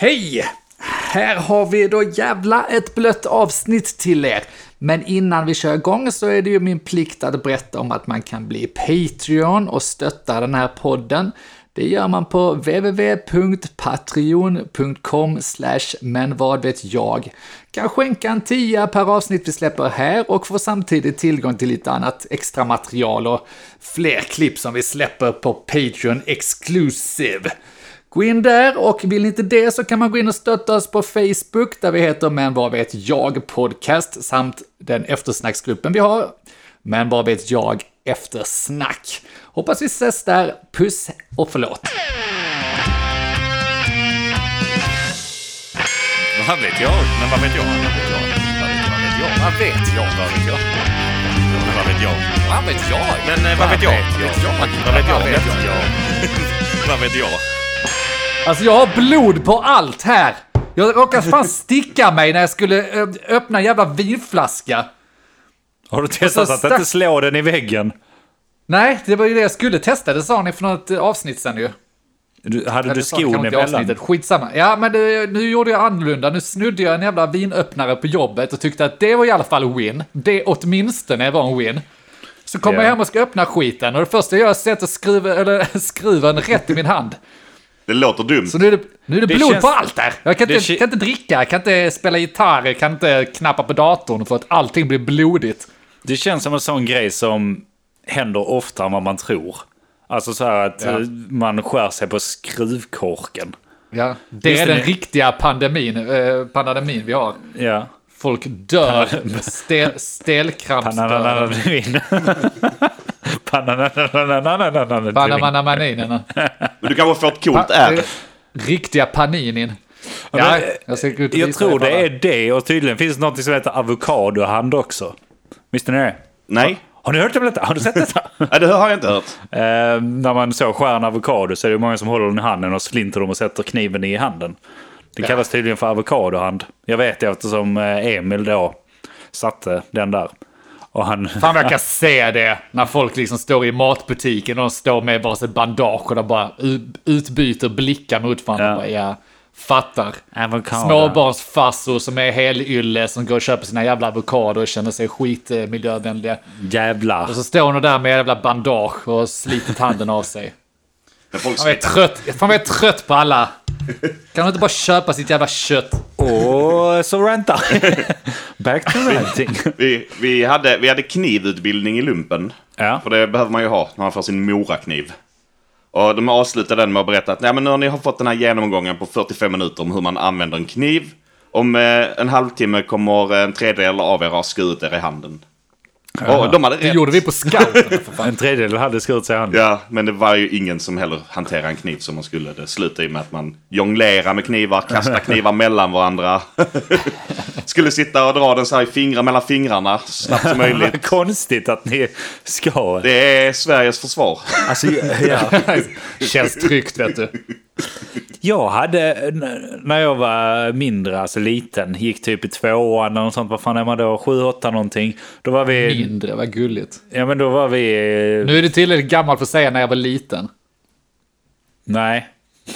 Hej! Här har vi då jävla ett blött avsnitt till er. Men innan vi kör igång så är det ju min plikt att berätta om att man kan bli Patreon och stötta den här podden. Det gör man på www.patreon.com men vad vet jag. Kan skänka en tia per avsnitt vi släpper här och får samtidigt tillgång till lite annat extra material och fler klipp som vi släpper på Patreon Exclusive. Gå in där och vill ni inte det så kan man gå in och stötta oss på Facebook där vi heter Men vad vet jag podcast samt den eftersnacksgruppen vi har. Men vad vet jag eftersnack. Hoppas vi ses där. Puss och förlåt. Vad vet jag? Men vad vet jag? Vad vet jag? Vad vet jag? Vad vet jag? Vad vet jag? Men vad vet jag? Vad vet jag? Men eh, vad vet jag? Vad vet jag? Vad vet jag? Vad vet jag? Alltså jag har blod på allt här. Jag råkade fan sticka mig när jag skulle eh, öppna en jävla vinflaska. Har du testat så att inte slå den i väggen? Nej, det var ju det jag skulle testa. Det sa ni för något eh, avsnitt sen ju. Du, hade Eller du skon emellan? Skitsamma. Ja, men det, nu gjorde jag annorlunda. Nu snudde jag en jävla vinöppnare på jobbet och tyckte att det var i alla fall win. Det åtminstone var en win. Så kommer Ja. jag hem och ska öppna skiten och det första jag gör är att sätta skruven, eller, skruven rätt i min hand. Det låter dumt. Så nu är det, nu är det Det blod känns- på allt där. Jag kan inte, kan inte dricka, jag kan inte spela gitarr, jag kan inte knappa på datorn för att allting blir blodigt. Det känns som en sån grej som händer oftare än vad man tror. Alltså så här att Ja. eh, man skär sig på skruvkorken. Ja, det Just är den men- riktiga pandemin, eh, pandemin vi har. Ja. Folk dör, stel, stelkrampsdör. Panamanamaninerna. Men du kanske får ett coolt R. Riktiga paninin. Ja, men, jag ska gå ut Jag tror det bara. är det och tydligen finns det något som heter avokadohand också. Visste ni det? Nej, Har ni hört om detta? Har du sett detta? Nej, det har jag inte hört. eh, när man så skär en avokado så är det många som håller den i handen och slinter dem och sätter kniven i handen. Det kallas tydligen för avokadohand. Jag vet det eftersom eh, Emil då satte den där. Och han... Fan vad jag kan se det när folk liksom står i matbutiken och de står med varsitt bandage och de bara utbyter blickar mot varandra. Ja. Ja. Bara, ja, fattar. Småbarnsfarsor som är helylle som går och köper sina jävla avokado och känner sig skitmiljövänliga. Jävlar. Och så står hon där med jävla bandage och slitit handen av sig. Men folk Fan vad jag är trött, fan vad jag är trött på alla. Kan de inte bara köpa sitt jävla kött? Och så rantar. Back to ranting. vi, vi, hade, vi hade knivutbildning i lumpen. Ja. För det behöver man ju ha när man får sin morakniv. Och de avslutade den med att berätta att Nej, men nu har ni har fått den här genomgången på 45 minuter om hur man använder en kniv. Om eh, en halvtimme kommer en tredjedel av er ha skurit er i handen. Och de hade Det rätt. gjorde vi på scouterna. En tredjedel hade skurit sig i handen. Ja, men det var ju ingen som heller hanterade en kniv som man skulle. Det slutade ju med att man jonglerade med knivar, kastade knivar mellan varandra. skulle sitta och dra den så här i fingrar, mellan fingrarna så snabbt som möjligt. Konstigt att ni ska... Det är Sveriges försvar. Alltså, ja. Känns tryggt vet du. Jag hade, när jag var mindre, alltså liten, gick typ i tvåan eller något sånt, vad fan är man då, sju, åtta någonting. Då var vi, Mindre, vad gulligt. ja men då var vi, Nu är du tillräckligt gammal för att säga när jag var liten. nej.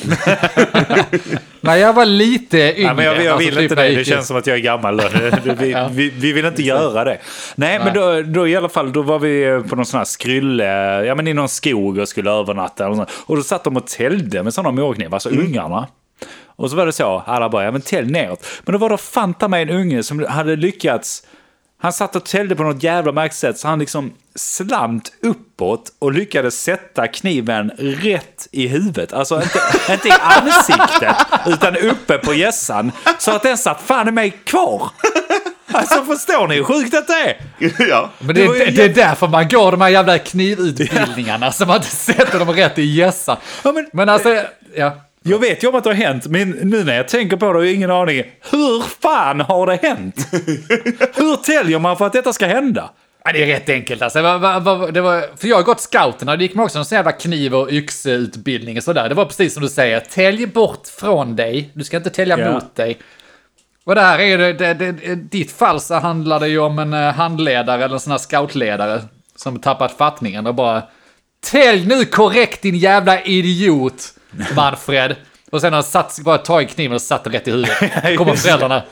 När jag var lite yngre. Ja, men jag, jag alltså vill typ inte det, det känns som att jag är gammal. Det- det- Vi, vi, vi vill inte göra det. Nej, men då, då i alla fall, då var vi på någon sån här skrylle, ja men i någon skog och skulle övernatta. Och, sånt. och då satt de och täljde med sådana målknivar, alltså ungarna. Och så var det så, alla bara, ja men tälj neråt. Men då var det fanta mig en unge som hade lyckats, han satt och täljde på något jävla märkligt sätt så han liksom slant uppåt och lyckades sätta kniven rätt i huvudet. Alltså inte, inte i ansiktet utan uppe på gässan. Så att den satt fan i mig kvar. Alltså förstår ni hur sjukt detta är? ja. Men det, Det det är därför man går de här jävla knivutbildningarna. Så man inte sätter dem rätt i gässan. Ja, men- Men alltså, ja. Jag vet ju om att det har hänt, men nu när jag tänker på det har jag ingen aning. Hur fan har det hänt? Hur täljer man för att detta ska hända? Ja, det är rätt enkelt alltså. Det var, var, det var, för jag har gått scouterna, det gick mig också någon sån jävla kniv och yxutbildning och sådär. Det var precis som du säger, tälj bort från dig. Du ska inte tälja Ja. mot dig. Och det här är ju, det, det, det, ditt fall så handlar det ju om en eh, handledare eller en sån här scoutledare som tappat fattningen och bara Tälj nu korrekt din jävla idiot, Manfred. Och sen har han satt, bara tagit kniven och satt den rätt i huvudet. Kommer föräldrarna.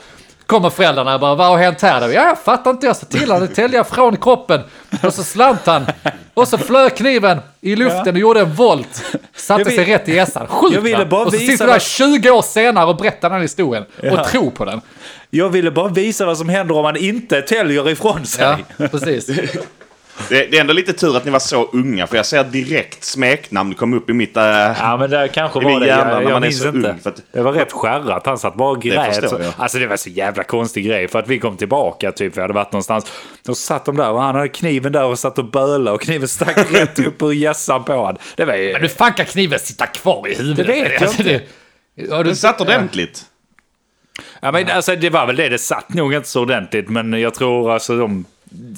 Kommer föräldrarna och bara, vad har hänt här då? Ja, jag fattar inte, jag sa till honom att tälja från kroppen. Och så slant han. Och så flög kniven i luften och gjorde en volt. Satte vill- sig rätt i hjässan. Sjukt Och så sitter du där vad- 20 år senare och berättar den historien. Ja. Och tror på den. Jag ville bara visa vad som händer om man inte täljer ifrån sig. Ja, precis. Det, det är ändå lite tur att ni var så unga, för jag ser direkt smeknamn kom upp i mitt... Äh, Ja men det kanske var det. hjärna Jag, när jag man är minns så inte. ung, för att- Det var rätt skärrat. Han satt bara och grät. Alltså det var så jävla konstig grej. För att vi kom tillbaka typ. Vi hade varit någonstans. Och satt de där och han hade kniven där och satt och böla och kniven stack rätt upp ur hjässan på han. Det var ju... Men hur fan kan kniven sitta kvar i huvudet? Det vet jag Alltså, inte. det- Ja, du- den satt ordentligt. Ja, men alltså, det var väl det. Det satt nog inte så ordentligt. Men jag tror alltså de...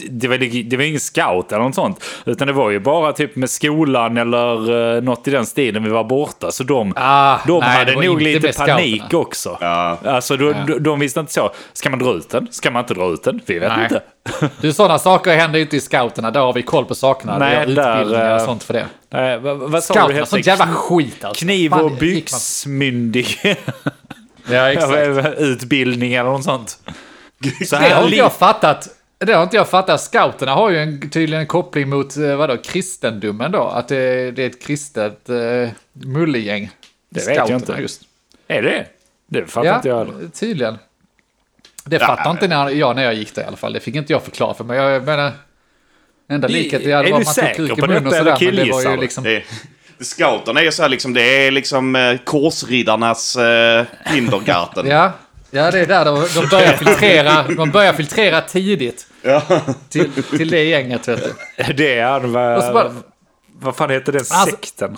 Det var, det var ingen scout eller något sånt. Utan det var ju bara typ med skolan eller uh, något i den stilen vi var borta. Så de, Ah, de nej, hade nog lite panik scouterna. också. Ja. Alltså de, de, de visste inte så. Ska man dra ut den? Ska man inte dra ut den? Vi vet Nej. inte. Du, sådana saker händer ju inte i scouterna. Där har vi koll på sakerna. Nej, vi har utbildningar och eh, sånt för det. Nej, vad, vad sa du? Scouterna, sånt jävla skit alltså. Kniv och gick man- byxmyndig Ja, exakt. utbildning eller något sånt. Så Det har inte jag fattat. Det har inte jag fattat. Scouterna har ju en, tydligen en koppling mot eh, vadå, kristendomen då. Att det, det är ett kristet uh, mullegäng. Det vet jag Scouterna inte. Just. Är det? Det fattar Ja, inte jag heller. tydligen. Det fattade inte när jag när jag gick där i alla fall. Det fick inte jag förklara för mig. Jag menar, enda Det- likheten jag hade är var att man tog kuk i munnen och sådär. Men det var ju liksom... Det, scouterna är ju så här liksom, det är liksom eh, korsriddarnas eh, kindergarten. Ja, ja, det är där de, de börjar filtrera. De börjar filtrera tidigt. Till, till det gänget, vet du. Det är han. Vad, vad fan heter den Alltså- sekten?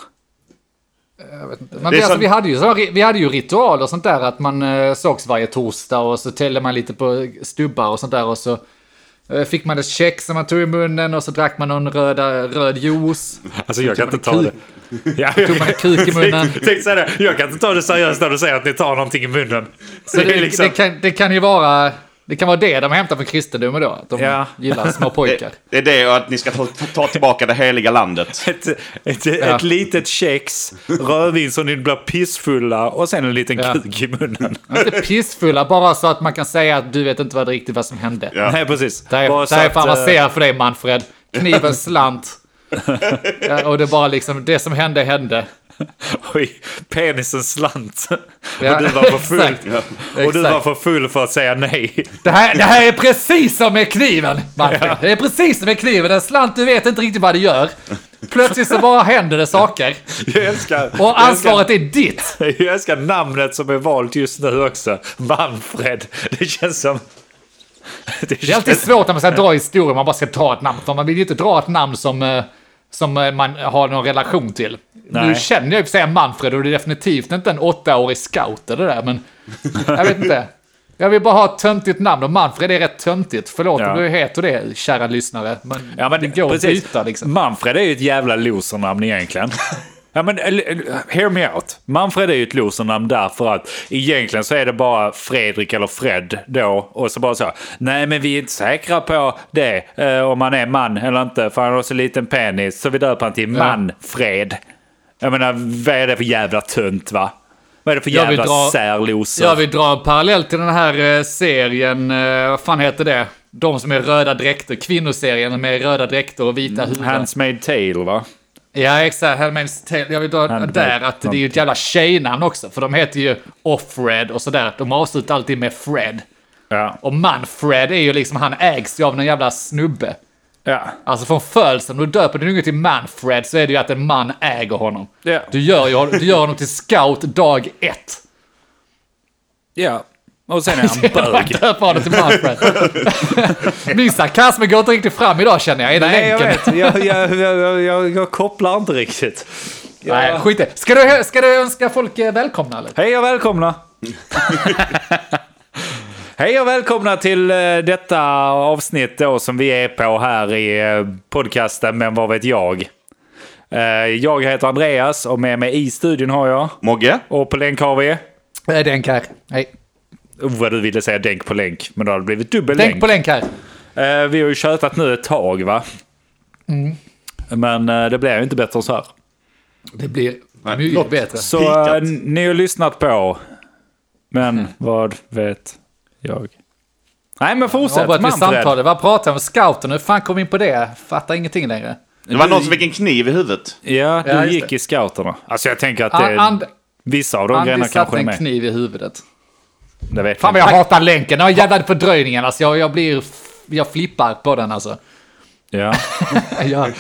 Men Det vi, alltså, som- vi, hade ju så, vi hade ju ritualer och sånt där. Att man eh, sågs varje torsdag och så tällde man lite på stubbar och sånt där. Och så eh, fick man ett kex som man tog i munnen och så drack man någon röda, röd juice. Alltså jag kan inte ta det. Ja, Tog man en kuk i munnen. Tänk, tänk så här, jag kan inte ta det seriöst när du säger att ni tar någonting i munnen. Så det, är liksom- det, kan, det kan ju vara... Det kan vara det de hämtar från kristendomen då. Att de Ja. gillar små pojkar. Det, det är det och att ni ska ta, ta tillbaka det heliga landet. Ett, ett, Ja. ett litet kex, rödvin så ni blir pissfulla och sen en liten Ja. kuk i munnen. Inte pissfulla, bara så att man kan säga att du vet inte vad det riktigt vad som hände. Ja. Nej, precis. Det här, Bara det här är att, fan eh, för dig Manfred. Kniven slant. ja, och det är bara liksom, det som hände hände. Oj, penisen slant. Ja, och du var för full. exakt. Och du var för full för att säga nej. Det här, det här är precis som med kniven, Manfred. Det är precis som med kniven. En slant, du vet inte riktigt vad det gör. Plötsligt så bara händer det saker. Jag älskar, Och ansvaret är ditt. Jag älskar, jag älskar namnet som är valt just nu också. Manfred. Det känns som... Det, Det är alltid svårt när man ska dra historier, man bara ska dra ett namn. För man vill ju inte dra ett namn som, eh, som eh, man har någon relation till. Nej. Nu känner jag ju för sig Manfred och det är definitivt inte en åttaårig scout eller det där, men jag vet inte. Jag vill bara ha ett töntigt namn och Manfred är rätt töntigt. Förlåt Ja. om du heter det, kära lyssnare. Men, Ja, men det går att precis. byta liksom. Manfred är ju ett jävla losernamn egentligen. Ja, men, eller, hear me out. Manfred är ju ett losernamn därför att egentligen så är det bara Fredrik eller Fred då. Och så bara så. Nej, men vi är inte säkra på det. Eh, om han är man eller inte. För han har så liten penis. Så vi döper han till Manfred. Jag menar, vad är det för jävla tönt va? Vad är det för jävla dra- särloser? Jag vill dra en parallell till den här eh, serien, eh, vad fan heter det? De som är röda dräkter, kvinnoserien med röda dräkter och vita huvuden. Handsmaid Tale va? Ja, exakt. Handmaid's Tale. Jag vill dra Handmaid- där att det är ju ett jävla tjejnamn också. För de heter ju Offred och sådär. De avslutar alltid med Fred. Ja. Och Manfred är ju liksom, han ägs ju av någon jävla snubbe. Ja. Alltså från födseln, och du döper din unge till Manfred så är det ju att en man äger honom. Ja. Du gör, ju, du gör honom till scout dag ett. Ja. Och sen är han bög. Döper honom till Manfred. Min sarkasm går inte riktigt fram idag känner jag. Är det Nej, jag länken? vet. Jag, jag, jag, jag, jag, jag kopplar inte riktigt. Nej, skit i. Ska du, ska du önska folk eh, välkomna eller? Hej och välkomna! Hej och välkomna till eh, detta avsnitt då som vi är på här i eh, podcasten Men vad vet jag? Jag heter Andreas och med mig i studion har jag Mogge? och på länk har vi... Denk här. Hej. Oh, vad du ville säga denk på länk, men då har det blivit dubbel länk. på länk här. Eh, Vi har ju tjötat nu ett tag va? Men eh, det blir ju inte bättre än så här. Det blir Nej, Mycket bättre. Så eh, ni har lyssnat på. Men vad vet jag? Nej men fortsätt Manfred. samtalet. Vad pratar vi om? Scouten? Hur fan kom vi in på det? Fattar ingenting längre. Det var någon som fick en kniv i huvudet. Ja, du Ja, gick det. i scouterna. Alltså jag tänker att det, And, vissa av de grejerna Andy kanske satte är en med. kniv i huvudet. Det vet Fan vad jag hatar länken. Den jävla fördröjningen alltså. Jag, jag blir... Jag flippar på den alltså. Ja. Jag,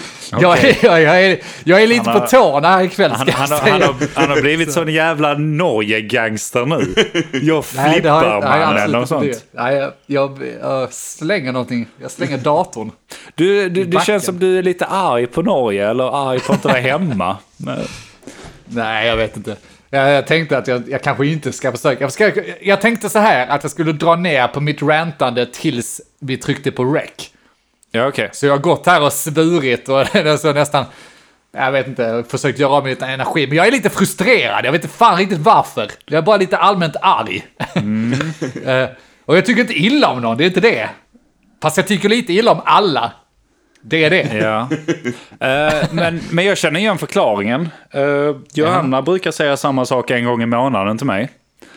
jag, är, jag, jag, är, jag är lite Han på har- tårna här ikväll Han, han, har, säga. han, har, han har blivit sån jävla Norge-gangster nu. Jag Nej, har flippar nej, mannen absolut och sånt. det. Nej, jag, jag, slänger någonting. Jag slänger datorn. Du, du, det känns som du är lite arg på Norge eller arg på att inte vara hemma. Nej, jag vet inte. Jag, jag tänkte att jag, jag kanske inte ska försöka. Jag, ska, jag tänkte så här att jag skulle dra ner på mitt rantande tills vi tryckte på rec. ja okej. Så jag har gått här och svurit och så nästan, jag vet inte, försökt göra av med lite energi. Men jag är lite frustrerad, jag vet inte fan riktigt varför. Jag är bara lite allmänt arg. Eh, och jag tycker inte illa om någon, det är inte det. Fast jag tycker lite illa om alla. Det är det. Ja. Eh, men, men jag känner igen förklaringen. Uh, Johanna brukar säga samma sak en gång i månaden till mig.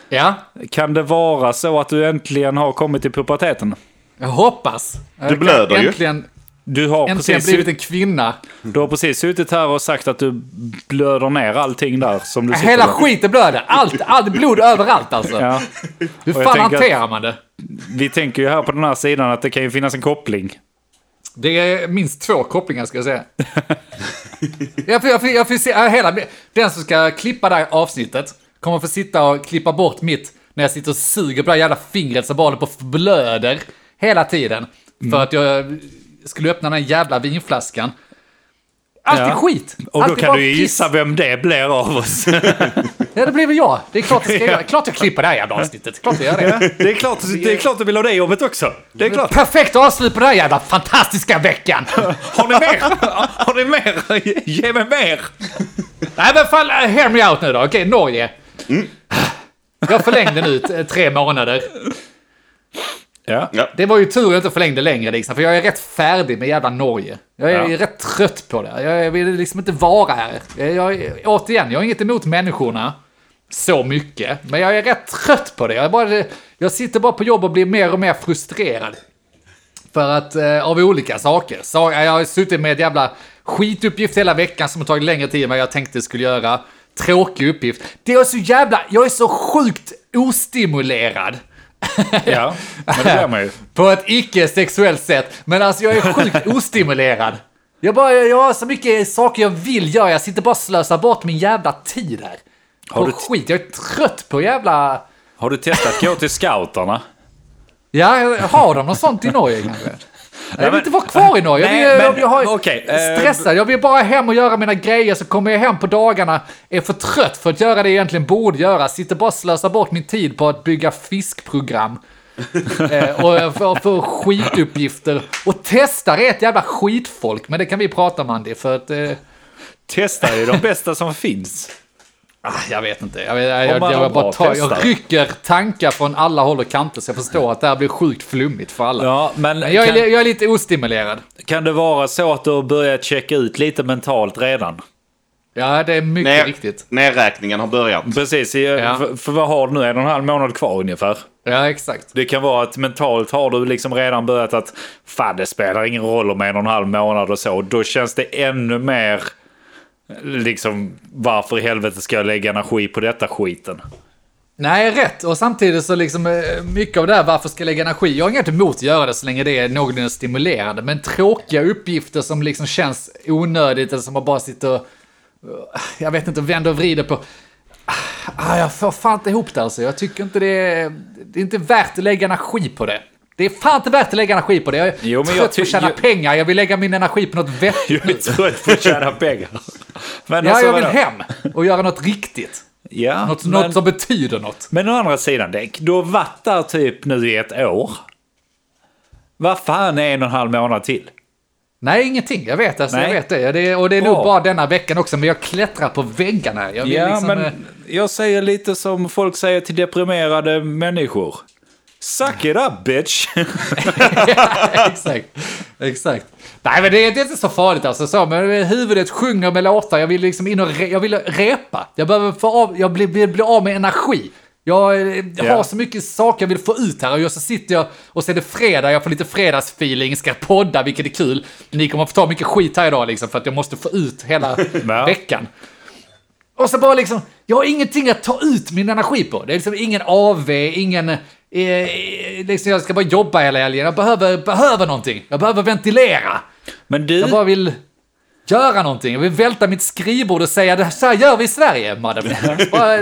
Ja, Kan det vara så att du äntligen har kommit till puberteten? jag hoppas. Du blöder ju. äntligen, Du har, Äntligen precis, blivit en kvinna. du har precis suttit här och sagt att du blöder ner allting där som du Hela där. skiten blöder. Allt, allt blod överallt alltså. Ja. Hur fan hanterar man det? Vi tänker ju här på den här sidan att det kan ju finnas en koppling. Det är minst två kopplingar ska jag säga. jag får, jag får, jag får se, äh, hela, den som ska klippa det här avsnittet kommer få sitta och klippa bort mitt när jag sitter och suger på det här jävla fingret bara håller på blöder hela tiden. Mm. För att jag skulle öppna den här jävla vinflaskan. Alltid Ja. skit! Och då kan du piss. gissa vem det blir av oss. Ja, det blir väl jag. Det är klart jag ska göra. Klart jag klipper det här jävla avsnittet. Klart jag gör det. det, är klart, det är klart du vill ha det jobbet också. Det är klart. Perfekt avslut på den här jävla fantastiska veckan! Har ni mer? Har ni mer? Ge mig mer! Nej men uh, hear me out nu då. Okej, Norge. Jag förlängde nu tre månader. Ja. Ja. Det var ju tur att jag inte förlängde längre liksom, för jag är rätt färdig med jävla Norge. Jag är Ja. rätt trött på det. Jag vill liksom inte vara här. Jag, jag, återigen, jag har inget emot människorna så mycket, men jag är rätt trött på det. Jag, bara, jag sitter bara på jobb och blir mer och mer frustrerad. För att, eh, av olika saker. Så, jag har suttit med ett jävla skituppgift hela veckan som har tagit längre tid än vad jag tänkte skulle göra. Tråkig uppgift. Det är så jävla, jag är så sjukt ostimulerad. Ja, men det blir man ju. På ett icke-sexuellt sätt. Men alltså jag är sjukt ostimulerad. Jag, bara, jag har så mycket saker jag vill göra. Jag sitter bara och slösar bort min jävla tid här. Har På du- skit. Jag är trött på jävla... Har du testat gå till scouterna? Ja, har de något sånt i Norge kanske? Jag vill inte vara kvar i Norge. Jag, Nej, men- jag, jag har okej, eh, stressad. Jag vill bara hem och göra mina grejer. Så kommer jag hem på dagarna, är för trött för att göra det jag egentligen borde göra. Sitter bara och slösar bort min tid på att bygga fiskprogram. eh, och få, få skituppgifter. Och testar är ett jävla skitfolk. Men det kan vi prata om Andy, för att... Eh, Testa är de bästa som finns. Ah, jag vet inte. Jag, jag, jag, jag, bara tar, jag rycker tankar från alla håll och kanter. Så jag förstår att det här blir sjukt flummigt för alla. Ja, men Men jag, är, kan, jag är lite ostimulerad. kan det vara så att du har börjat checka ut lite mentalt redan? Ja, det är mycket Ner, riktigt. Nedräkningen har börjat. Precis, Ja. för, för vad har du nu? En och en halv månad kvar ungefär. Ja, exakt. Det kan vara att mentalt har du liksom redan börjat att fan det spelar ingen roll om en och en halv månad och så. Då känns det ännu mer liksom varför i helvete ska jag lägga energi på detta skiten? Nej, rätt. Och samtidigt så liksom eh, mycket av det här, varför ska jag lägga energi? Jag har inget emot att göra det så länge det är någorlunda stimulerande. Men tråkiga uppgifter som liksom känns onödigt eller som man bara sitter och, eh, jag vet inte, vänder och vrider på. Ah, jag får fan inte ihop det alltså. Jag tycker inte det är, det är inte värt att lägga energi på det. Det är fan inte värt att lägga energi på det. Jag är Jo, men jag trött på att tjäna jag- pengar. Jag vill lägga min energi på något vettigt. Jag är trött på att tjäna pengar. Men Ja, alltså, jag vill vadå? hem och göra något riktigt. Ja, Något, men, något som betyder något. men å andra sidan, Däck, du har varit där typ nu i ett år. Vad fan är en och en halv månad till? Nej, ingenting. Jag vet, alltså, jag Nej. vet det. det. Och det är Bra. nog bara denna veckan också, men jag klättrar på väggarna. Jag Ja, liksom, men eh, jag säger lite som folk säger till deprimerade människor. Suck it up bitch! Exakt. Exakt. Nej, men det är, det är inte så farligt alltså. Så, men huvudet sjunger med låtar. Jag vill liksom in och re, jag vill repa. Jag behöver få av, jag blir, blir, blir av med energi. Jag, jag har Ja. så mycket saker jag vill få ut här och så sitter jag och så är det fredag, jag får lite fredagsfeeling, ska podda, vilket är kul. Ni kommer få ta mycket skit här idag liksom för att jag måste få ut hela veckan. Och så bara liksom, jag har ingenting att ta ut min energi på. Det är liksom ingen AV, ingen... Eh, liksom jag ska bara jobba hela helgen. Jag behöver, behöver någonting. Jag behöver ventilera. Men du, Jag bara vill göra någonting. Jag vill välta mitt skrivbord och säga det så här gör vi i Sverige. Bara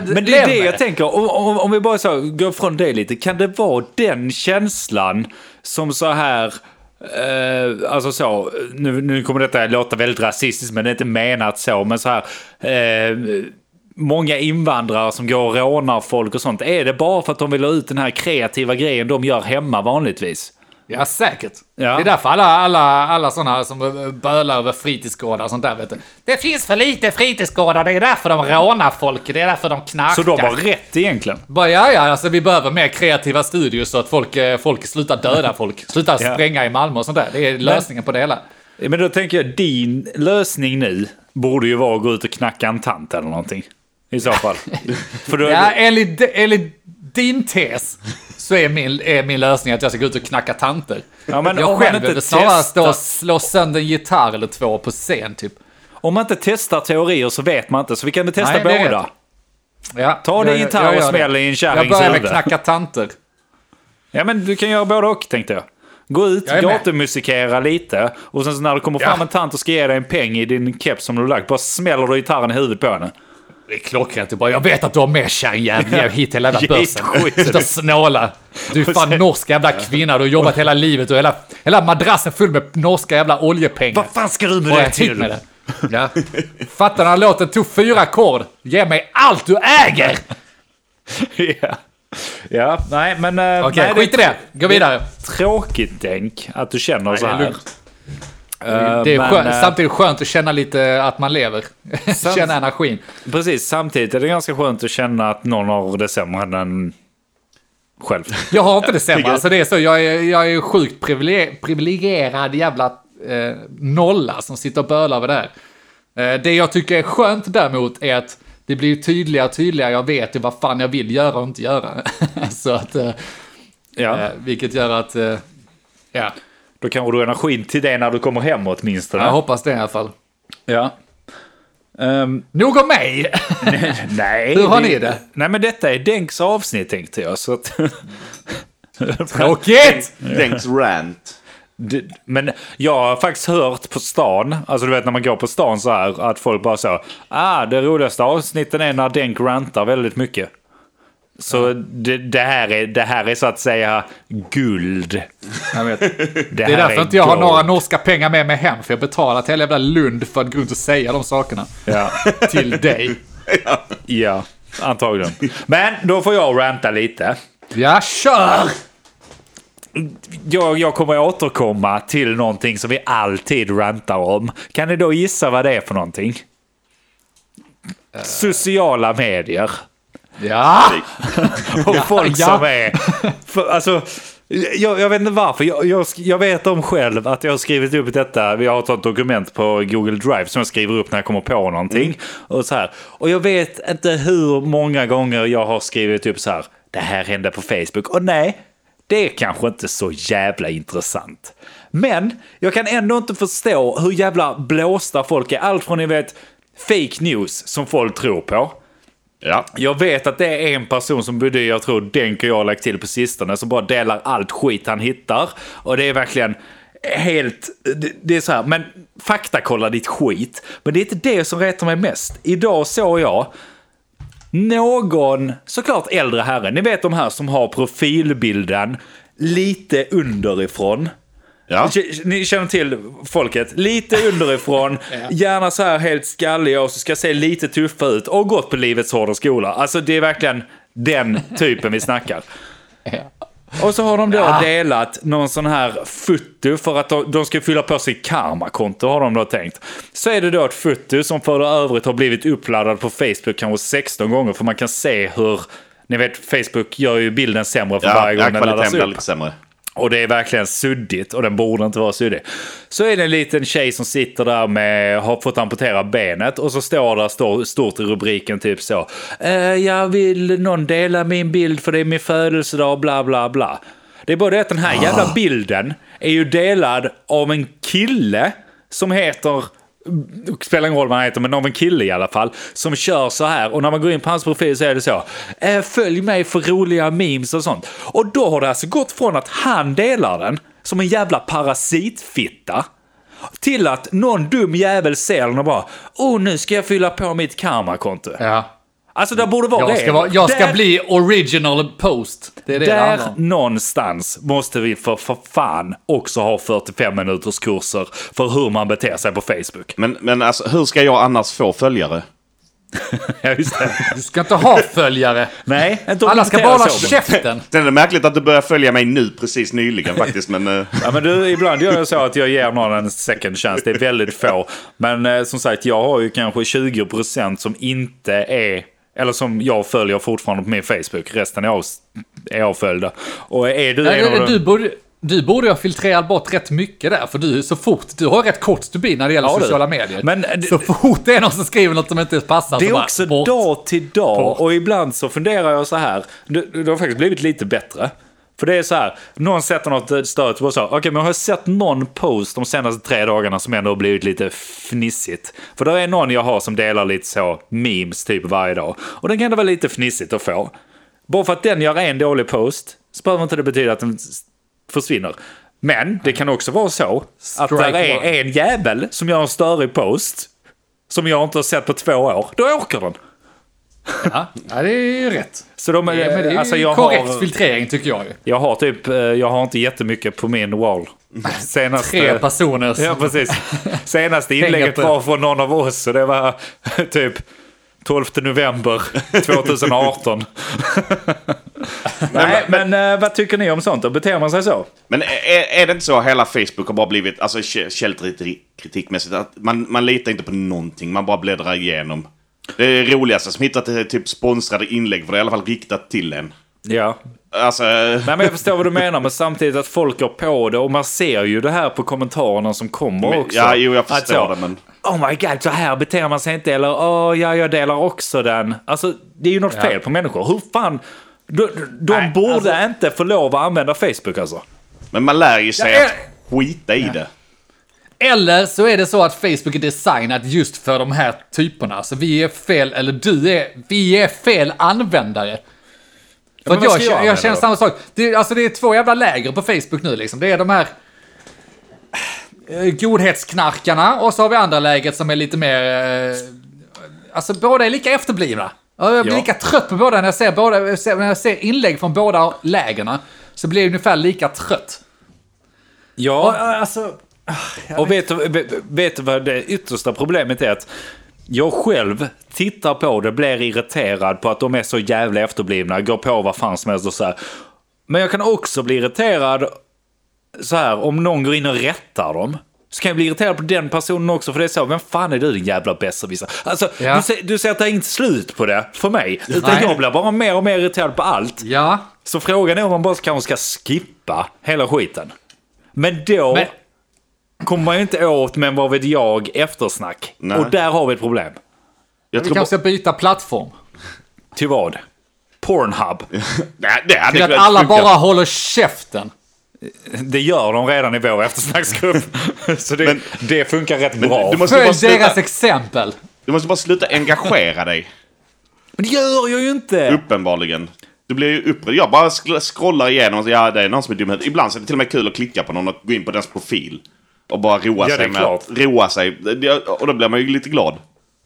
men det är det jag tänker, om, om, om vi bara så går från det lite, kan det vara den känslan som så här Eh, alltså så, nu, nu kommer detta låta väldigt rasistiskt men det är inte menat så, men så här. Eh, många invandrare som går och rånar folk och sånt, är det bara för att de vill ha ut den här kreativa grejen de gör hemma vanligtvis? Ja, säkert. Ja. Det är därför alla, alla, alla sådana som bölar över fritidsgårdar och sånt där, vet du. Det finns för lite fritidsgårdar, det är därför de rånar folk, det är därför de knarkar. Så de har rätt egentligen? Bara, ja, ja, alltså vi behöver mer kreativa studios så att folk, eh, folk slutar döda folk. Slutar Ja. spränga i Malmö och sånt där. Det är lösningen på det hela. Men då tänker jag, din lösning nu borde ju vara att gå ut och knacka en tant eller någonting. I så fall. För då, Ja, enligt, enligt din tes så är min, är min lösning att jag ska gå ut och knacka tanter. Ja, men jag själv inte behöver snarare stå och slå sönder en gitarr eller två på scen, typ. Om man inte testar teorier så vet man inte, så vi kan testa Nej, båda. Ja, Ta din jag- gitarr jag och smäll i en Jag kärrings börjar med huvud. knacka tanter. Ja men du kan göra både och tänkte jag. Gå ut, Jag gatumusikera lite och sen så när det kommer fram Ja. en tant och ska ge dig en peng i din keps som du har lagt, bara smäller du gitarren i huvudet på henne. Det är klockrent. Du bara, jag vet att du har mer kärringjävel. Ge hit hela jävla börsen. Sluta snåla. Du är fan norsk jävla kvinna. Du har jobbat hela livet och hela, hela madrassen full med norska jävla oljepengar. Vad fan ska du med det hit till? med det. Ja. Fattar när låten tog fyra ackord. Ge mig allt du äger! ja. ja, nej men... eh, Okej, nej, skit i det. Gå vidare. Tråkigt Denk att du känner så det är här. Eh, Det är men, skönt, eh, samtidigt skönt att känna lite att man lever. känna energin. Precis, samtidigt är det ganska skönt att känna att någon har det sämre än en själv. Jag har inte det sämre. Alltså det är så, jag är, jag är sjukt privile- privilegierad jävla eh, nolla som sitter och bölar över det här. Eh, det jag tycker är skönt däremot är att det blir tydligare och tydligare. Jag vet ju vad fan jag vill göra och inte göra. så att, eh, Ja, eh, vilket gör att, ja, då kanske du har energin till det när du kommer hem åtminstone. jag hoppas det i alla fall. Ja. Ehm, Nog om mig! nej. Hur har ni det? Nej, men detta är Denks avsnitt tänkte jag. Så att, Tråkigt! Denks rant. Det- men jag har faktiskt hört på stan, alltså du vet när man går på stan så här, att folk bara så, ah, det roligaste avsnitten är när Denk rantar väldigt mycket. Så det, det, här är, det här är så att säga guld. Jag vet. Det, Det är därför inte jag har gold. några norska pengar med mig hem, för jag betalar till hela jävla Lund för att gå runt och säga de sakerna. Ja, Till dig. ja, antagligen. Men då får jag ranta lite. Ja, kör! Jag, jag kommer återkomma till någonting som vi alltid rantar om. Kan ni då gissa vad det är för någonting? Sociala medier. Ja! Och folk ja. som är... För, alltså, jag, jag vet inte varför. Jag, jag, jag vet om själv att jag har skrivit upp detta. Vi har ett dokument på Google Drive som jag skriver upp när jag kommer på någonting. Och, så här. och jag vet inte hur många gånger jag har skrivit upp så här. Det här hände på Facebook. Och nej, det är kanske inte så jävla intressant. Men jag kan ändå inte förstå hur jävla blåsta folk är. Allt från ni vet fake news som folk tror på. Ja. Jag vet att det är en person som både jag tror Denk och jag har lagt till på sistone som bara delar allt skit han hittar. Och det är verkligen helt... Det, det är så här, men faktakolla ditt skit. Men det är inte det som retar mig mest. Idag såg jag någon, såklart äldre herre, ni vet de här som har profilbilden lite underifrån. Ja. Ni känner till folket. Lite underifrån, gärna så här helt skalliga och så ska se lite tuffa ut och gått på livets hårda skola. Alltså det är verkligen den typen vi snackar. Och så har de då delat någon sån här foto för att de, de ska fylla på sitt karmakonto har de då tänkt. Så är det då ett foto som för övrigt har blivit uppladdat på Facebook kanske 16 gånger för man kan se hur, ni vet Facebook gör ju bilden sämre för Ja, varje gång ja den laddas upp. sämre. Och det är verkligen suddigt och den borde inte vara suddig. Så är det en liten tjej som sitter där med, har fått amputera benet och så står det står, stort i rubriken typ så. Eh, jag vill någon dela min bild för det är min födelsedag bla bla bla. Det är bara det att den här jävla bilden är ju delad av en kille som heter spelar ingen roll vad han heter, men av en kille i alla fall, som kör så här. Och när man går in på hans profil så är det så. Eh, följ mig för roliga memes och sånt. Och då har det alltså gått från att han delar den, som en jävla parasitfitta, till att någon dum jävel ser den och bara oh nu ska jag fylla på mitt karmakonto. Ja. Alltså det borde vara Jag det. ska, vara, jag ska Där- bli original post. Det är det där någonstans måste vi för, för fan också ha 45 minuters kurser för hur man beter sig på Facebook. Men, men alltså, hur ska jag annars få följare? Ja, just det. Du ska inte ha följare. Nej, inte Alla ska bara hålla käften. Sen är det märkligt att du börjar följa mig nu precis nyligen faktiskt, men... eh, Ja, men du, ibland gör jag så att jag ger någon en second chance. Det är väldigt få. Men eh, som sagt, jag har ju kanske 20% som inte är... Eller som jag följer fortfarande på min Facebook. Resten är, av, är avföljda. Och är du Nej, en av du, borde, du borde ha filtrerat bort rätt mycket där, för du så fort, du har rätt kort stubin när det gäller Ja, du. sociala medier. Men, eh, så fort det är någon som skriver något som inte passar Det är bara, också bort. dag till dag. Bort. Och ibland så funderar jag så här. Det, det har faktiskt blivit lite bättre. För det är så här, någon sätter något stöd och så, okej men har jag sett någon post de senaste tre dagarna som ändå har blivit lite fnissigt? För det är någon jag har som delar lite så memes typ varje dag. Och den kan det vara lite fnissigt att få. Bara för att den gör en dålig post så behöver inte det betyda att den försvinner. Men det kan också vara så att det är en jävel som gör en störig post som jag inte har sett på två år. Då åker den. Ja, ja, det är ju rätt. Så de, men det är alltså jag korrekt har, filtrering tycker jag ju. jag har typ, eh, jag har inte jättemycket på min wall. Senaste, Tre personer. Ja, precis. Senaste inlägget var från någon av oss och det var typ 12 november 2018. Nej, men eh, vad tycker ni om sånt? då? Beter man sig så? Men är, är det inte så att hela Facebook har bara blivit, alltså kä- källkritikmässigt, att man, man litar inte på någonting, man bara bläddrar igenom. Det roligaste som hittat är typ sponsrade inlägg, för det är i alla fall riktat till en. Ja. Alltså, Nej, men jag förstår vad du menar, men samtidigt att folk går på det och man ser ju det här på kommentarerna som kommer Men- också. ja, jo, jag förstår så, det, men- Oh my god, så här beter man sig inte. Eller åh, ja, jag delar också den. Alltså, det är ju något Ja. fel på människor. Hur fan... De, de Nej, borde alltså- inte få lov att använda Facebook alltså. men man lär ju sig Ja, att skita i det. Eller så är det så att Facebook är designat just för de här typerna. Så vi är fel, eller du är, vi är fel användare. För vad jag, jag jag, känner samma sak. Det, är- alltså det är två jävla läger på Facebook nu liksom. Det är de här eh, godhetsknarkarna och så har vi andra läget som är lite mer... Eh, alltså båda är lika efterblivna. Ja, Jag blir Ja. lika trött på båda när jag ser, båda, när jag ser inlägg från båda lägena. Så blir jag ungefär lika trött. Ja, Alltså, och vet vet- vet du vad det yttersta problemet är? Att jag själv tittar på det, blir irriterad på att de är så jävla efterblivna, går på vad fan som helst och så här. Men jag kan också bli irriterad så här, om någon går in och rättar dem. Så kan jag bli irriterad på den personen också, för det är så, vem fan är du din jävla besserwisser? Alltså, Ja. du, ser, du ser att det är inte slut på det för mig. Utan Nej. jag blir bara mer och mer irriterad på allt. ja. Så frågan är om man bara kanske ska skippa hela skiten. Men då Men- kommer man ju inte åt, men vad vet jag, eftersnack. Nej. Och där har vi ett problem. Jag Vi kanske ska byta plattform. Till vad? Pornhub. Nej, det hade Till att alla funka. bara håller käften. Det gör de redan i vår eftersnacksgrupp. Så det, Men- det funkar rätt bra. Du måste, bara Följ sluta, deras exempel. du måste bara sluta engagera dig. Men det gör jag ju inte! Uppenbarligen. Du blir ju upprörd. Jag bara scrollar igenom och ja, det är någon som är dum. Ibland så är det till och med kul att klicka på någon och gå in på dens profil. Och bara roa Ja, sig med klart. att roa sig. Och då blir man ju lite glad.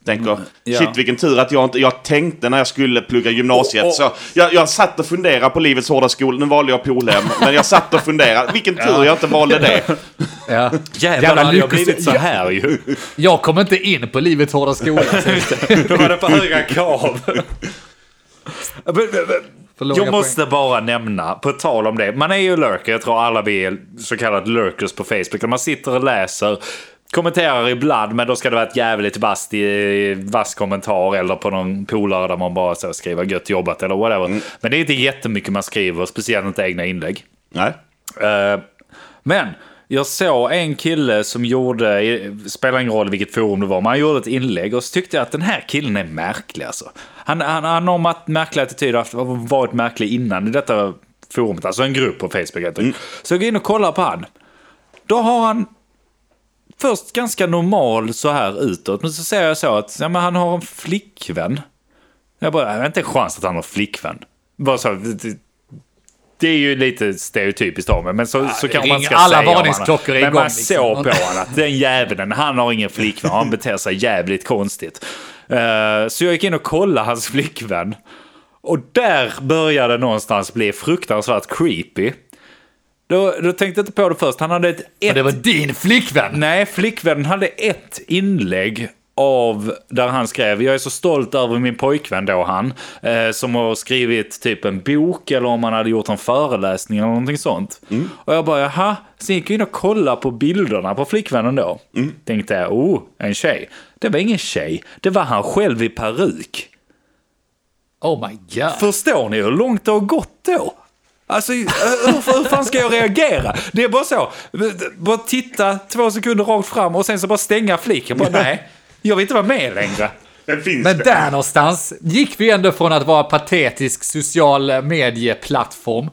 Tänker, Mm, ja. shit vilken tur att jag inte... Jag tänkte när jag skulle plugga gymnasiet Och- och- så... Jag, jag satt och funderade på livets hårda skola. Nu valde jag Polhem. men jag satt och funderade. Vilken tur jag inte valde det. Ja. Jävlar Jävla hade jag blivit så här ju. Jag kom inte in på livets hårda skola. Då var det för höga krav. Jag måste bara nämna, på tal om det. Man är ju lurker, jag tror alla vi är så kallade lurkers på Facebook. Man sitter och läser, kommenterar ibland, men då ska det vara ett jävligt vasst, vass kommentar eller på någon polare där man bara så skriver gött jobbat eller whatever. Men det är inte jättemycket man skriver, speciellt inte egna inlägg. Nej. Eh, men jag såg en kille som gjorde, spelar ingen roll vilket forum det var, men han gjorde ett inlägg och så tyckte jag att den här killen är märklig alltså. Han, han, han har märklig attityd och varit märklig innan i detta forumet, alltså en grupp på Facebook det. Mm. Så jag går in och kollar på han. Då har han först ganska normal så här utåt, men så ser jag så att ja, men han har en flickvän. Jag bara, jag har inte en chans att han har flickvän. Bara så, det är ju lite stereotypiskt av mig, men så, så kanske man ska alla säga varningsklockor Men man liksom. såg på honom att den jäveln, han har ingen flickvän, han beter sig jävligt konstigt. Uh, så jag gick in och kollade hans flickvän. Och där började det någonstans bli fruktansvärt creepy. Då, då tänkte jag inte på det först. Han hade ett... ett... det var din flickvän? Nej, flickvännen hade ett inlägg av där han skrev, jag är så stolt över min pojkvän då han, eh, som har skrivit typ en bok eller om han hade gjort en föreläsning eller någonting sånt. Mm. Och jag bara, jaha, sen gick jag in och kollade på bilderna på flickvännen då. Mm. Tänkte jag, oh, en tjej. Det var ingen tjej, det var han själv i peruk. Oh my god. Förstår ni hur långt det har gått då? Alltså, hur, hur fan ska jag reagera? Det är bara så. Bara titta två sekunder rakt fram och sen så bara stänga fliken. Bara, nej, jag vill inte vara med längre. Men där någonstans gick vi ändå från att vara patetisk social medieplattform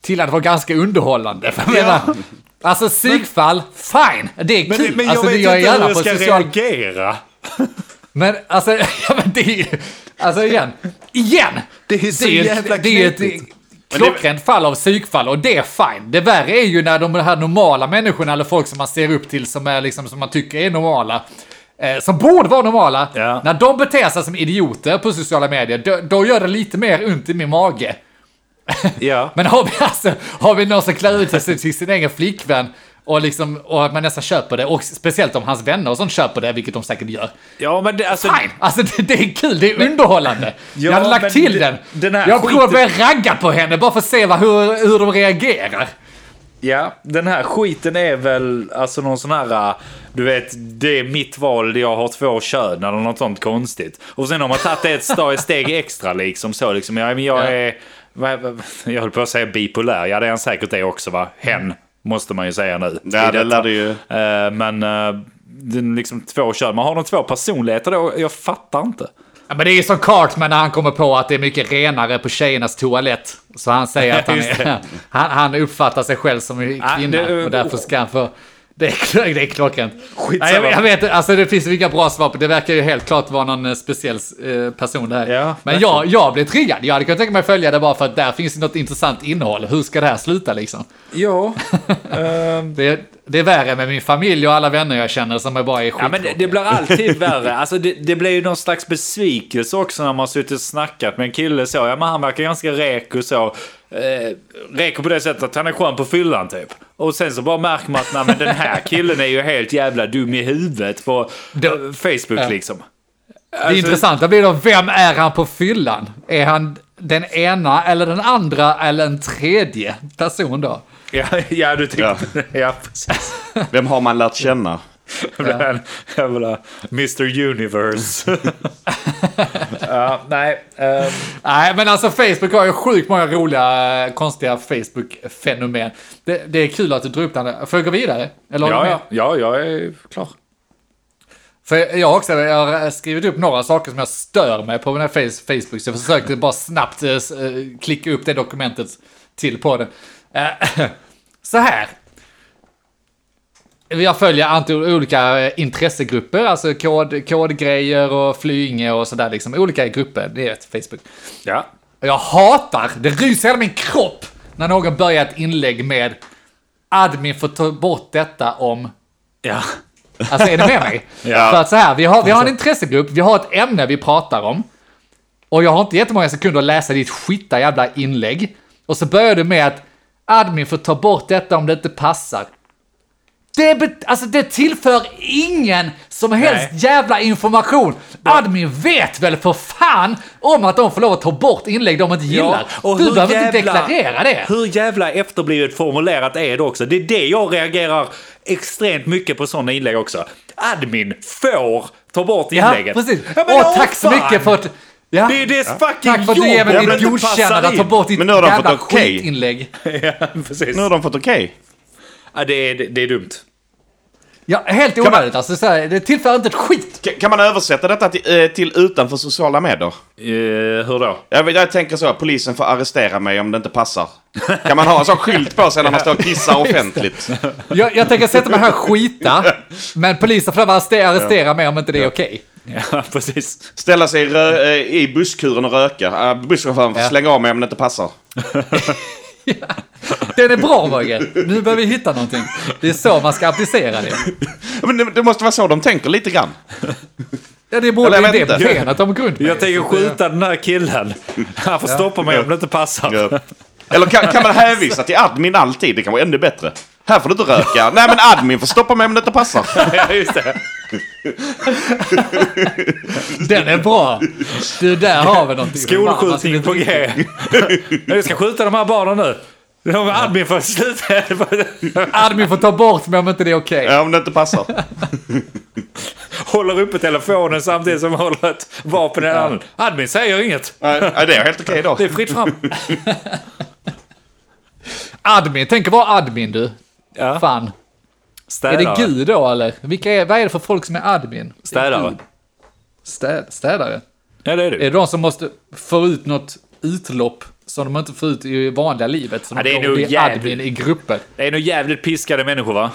till att vara ganska underhållande. För ja. menar, alltså psykfall, fine, det är kul. Men, men jag alltså, vet jag inte hur jag ska social... reagera. Men alltså, ja, men det är ju, alltså igen, igen! Det är så det är, jävla det är ett klockrent fall av psykfall och det är fine. Det värre är ju när de här normala människorna eller folk som man ser upp till som är liksom som man tycker är normala eh, som borde vara normala, ja. när de beter sig som idioter på sociala medier, då, då gör det lite mer ont i min mage. Ja. Men har vi alltså, har vi någon som klär ut sig till sin egen flickvän och, liksom, och att man nästan köper det, och speciellt om hans vänner och sånt köper det, vilket de säkert gör. Ja, men det, alltså... Fine! Alltså det, det är kul, det är underhållande. Ja, jag hade lagt till den. den jag kommer börja ragga på henne bara för att se vad, hur, hur de reagerar. Ja, den här skiten är väl alltså någon sån här, du vet, det är mitt val, jag har två kön eller något sånt konstigt. Och sen har man tagit det ett steg extra liksom så liksom, ja, men jag är, jag höll på att säga bipolär, ja det är han säkert det också va, hen måste man ju säga nu. Ja, det lär det ju. Uh, men uh, liksom två kön, man har de två personligheter då, jag fattar inte. Ja, men det är ju som Cartman när han kommer på att det är mycket renare på tjejernas toalett. Så han säger att han, är, han, han uppfattar sig själv som kvinna ja, det, och därför ska han få... Det är, det är klockrent. Nej, jag, jag, vet alltså det finns inga bra svar på det. verkar ju helt klart vara någon eh, speciell eh, person där. Ja, Men jag, jag blev triggad. Jag hade kunnat tänka mig att följa det bara för att där finns något intressant innehåll. Hur ska det här sluta liksom? Ja. um... det, det är värre med min familj och alla vänner jag känner som är bara är Ja, men det, det blir alltid värre. Alltså det, det blir ju någon slags besvikelse också när man suttit och snackat med en kille så. Ja, men han verkar ganska reko så. Eh, reko på det sättet att han är skön på fyllan typ. Och sen så bara märker man att nej, men den här killen är ju helt jävla dum i huvudet på då, Facebook ja. liksom. Alltså, det intressanta blir då, vem är han på fyllan? Är han den ena eller den andra eller en tredje person då? Ja, ja du tyckte ja. ja, precis. Vem har man lärt känna? Ja. Jävla Mr Universe. ja, nej. Um... Nej, men alltså Facebook har ju sjukt många roliga, konstiga Facebook-fenomen. Det, det, är kul att du drar upp den. Får jag gå vidare? Eller ja, ja, ja, jag är klar. För jag har också jag har skrivit upp några saker som jag stör mig på med Facebook, så jag försökte bara snabbt uh, klicka upp det dokumentet till på den. Uh, så här. Jag följer antal olika intressegrupper, alltså kod, kodgrejer och flyinge och sådär liksom. Olika grupper, det är ett Facebook. Ja. Och jag hatar, det ryser hela min kropp, när någon börjar ett inlägg med admin får ta bort detta om... Ja. Alltså är du med mig? ja. För att så här, vi har, vi har en intressegrupp, vi har ett ämne vi pratar om. Och jag har inte jättemånga sekunder att läsa ditt skitta jävla inlägg. Och så börjar du med att admin får ta bort detta om det inte passar. Det, alltså det tillför ingen som helst Nej. jävla information. Admin vet väl för fan om att de får lov att ta bort inlägg de inte gillar. Ja, du behöver jävla, inte deklarera det. Hur jävla efterblivet formulerat är det också? Det är det jag reagerar extremt mycket på sådana inlägg också. Admin får ta bort inlägget. Ja, precis. Ja, Åh, tack så mycket för att Ja. Det är det fucking Tack för att du ger mig ditt godkännande att ta bort ditt Men nu har de jävla fått okej. skitinlägg. Ja, precis. Nu har de fått okej. Ja, det, är, det, det är dumt. Ja, helt man- onödigt. Alltså, så här, det tillför inte ett skit. Ka- Kan man översätta detta till, eh, till utanför sociala medier? Eh, hur då? Jag, vet- jag tänker så, polisen får arrestera mig om det inte passar. Kan man ha en sån skylt på sig när man står och kissar offentligt? Jag, jag tänker sätta mig här och skita, men polisen får arrestera, arrestera mig om inte det är okej. Ja, precis. Ställa sig i, eh, i busskuren och röka. Uh, busschauffören får Ja. slänga av mig om det inte passar. Den är bra Roger. Nu behöver vi hitta någonting. Det är så man ska applicera det. Men det, det måste vara så de tänker lite grann. Ja, det borde jag det beteendet de grund. Jag tänker skjuta den här killen. Han får stoppa mig om det inte passar. Ja. Eller kan, kan man hänvisa till admin alltid? Det kan vara ännu bättre. Här får du inte röka. Nej men admin får stoppa mig om det inte passar. Ja, just det. Den är bra. Du, där har vi någonting. Skolskjutning på G. Jag ska skjuta de här barnen nu. De admin för sluta. Admin får ta bort mig om inte det är okej. Ja, om det inte passar. Håller uppe telefonen samtidigt som håller ett vapen i den handen. Admin säger inget. Nej, det är helt okej då. Det är fritt fram. Admin, tänk vara admin du. Ja. Fan. Är Städare. det Gud då eller? Vilka är, vad är det för folk som är admin? Städare. Städ, städare? Ja, det är Är det. det de som måste få ut något utlopp som de inte får ut i vanliga livet? Som Ja, de det är får nog jävligt- admin i grupper. Det är nog jävligt piskade människor va?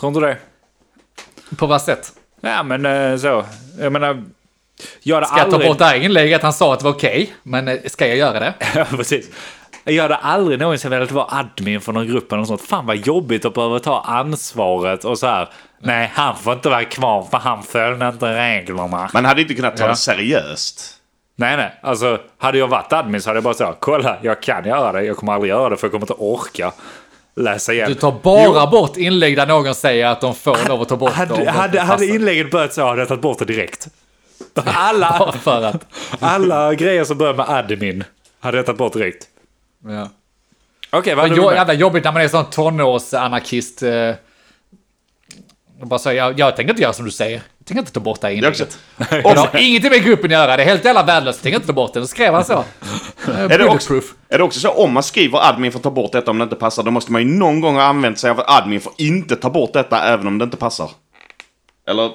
Tror inte det? På vad sätt? Ja men eh, så. Jag menar. Jag hade Ska jag ta aldrig... bort det här inlägget? Han sa att det var okej, men eh, ska jag göra det? Ja, precis. Jag hade aldrig någonsin velat vara admin för någon grupp eller något sånt. Fan vad jobbigt att behöva ta ansvaret och så här. Nej, han får inte vara kvar för han följde inte reglerna. Man hade inte kunnat ta Ja. det seriöst. Nej, nej. Alltså, hade jag varit admin så hade jag bara sagt kolla, jag kan göra det. Jag kommer aldrig göra det för jag kommer inte orka läsa igen. Du tar bara bort inlägg där någon säger att de får lov att ta bort Hade, det hade, hade inlägget börjat så hade jag tagit bort det direkt. Alla, Bara för att... alla grejer som börjar med admin hade jag tagit bort direkt. Ja. Okej, vad hade du jo, jävla jobbigt när man är sån tonårsanarkist. Eh, och bara säger, jag, jag tänker inte göra som du säger. Jag tänker inte ta bort det här inlägget. Och det har ingenting med gruppen att göra. Det är helt jävla värdelöst. Jag tänker inte ta bort det. Då skrev han så. Eh, är, det också, är det också så om man skriver admin får ta bort detta om det inte passar, då måste man ju någon gång ha använt sig av admin får inte ta bort detta även om det inte passar. Eller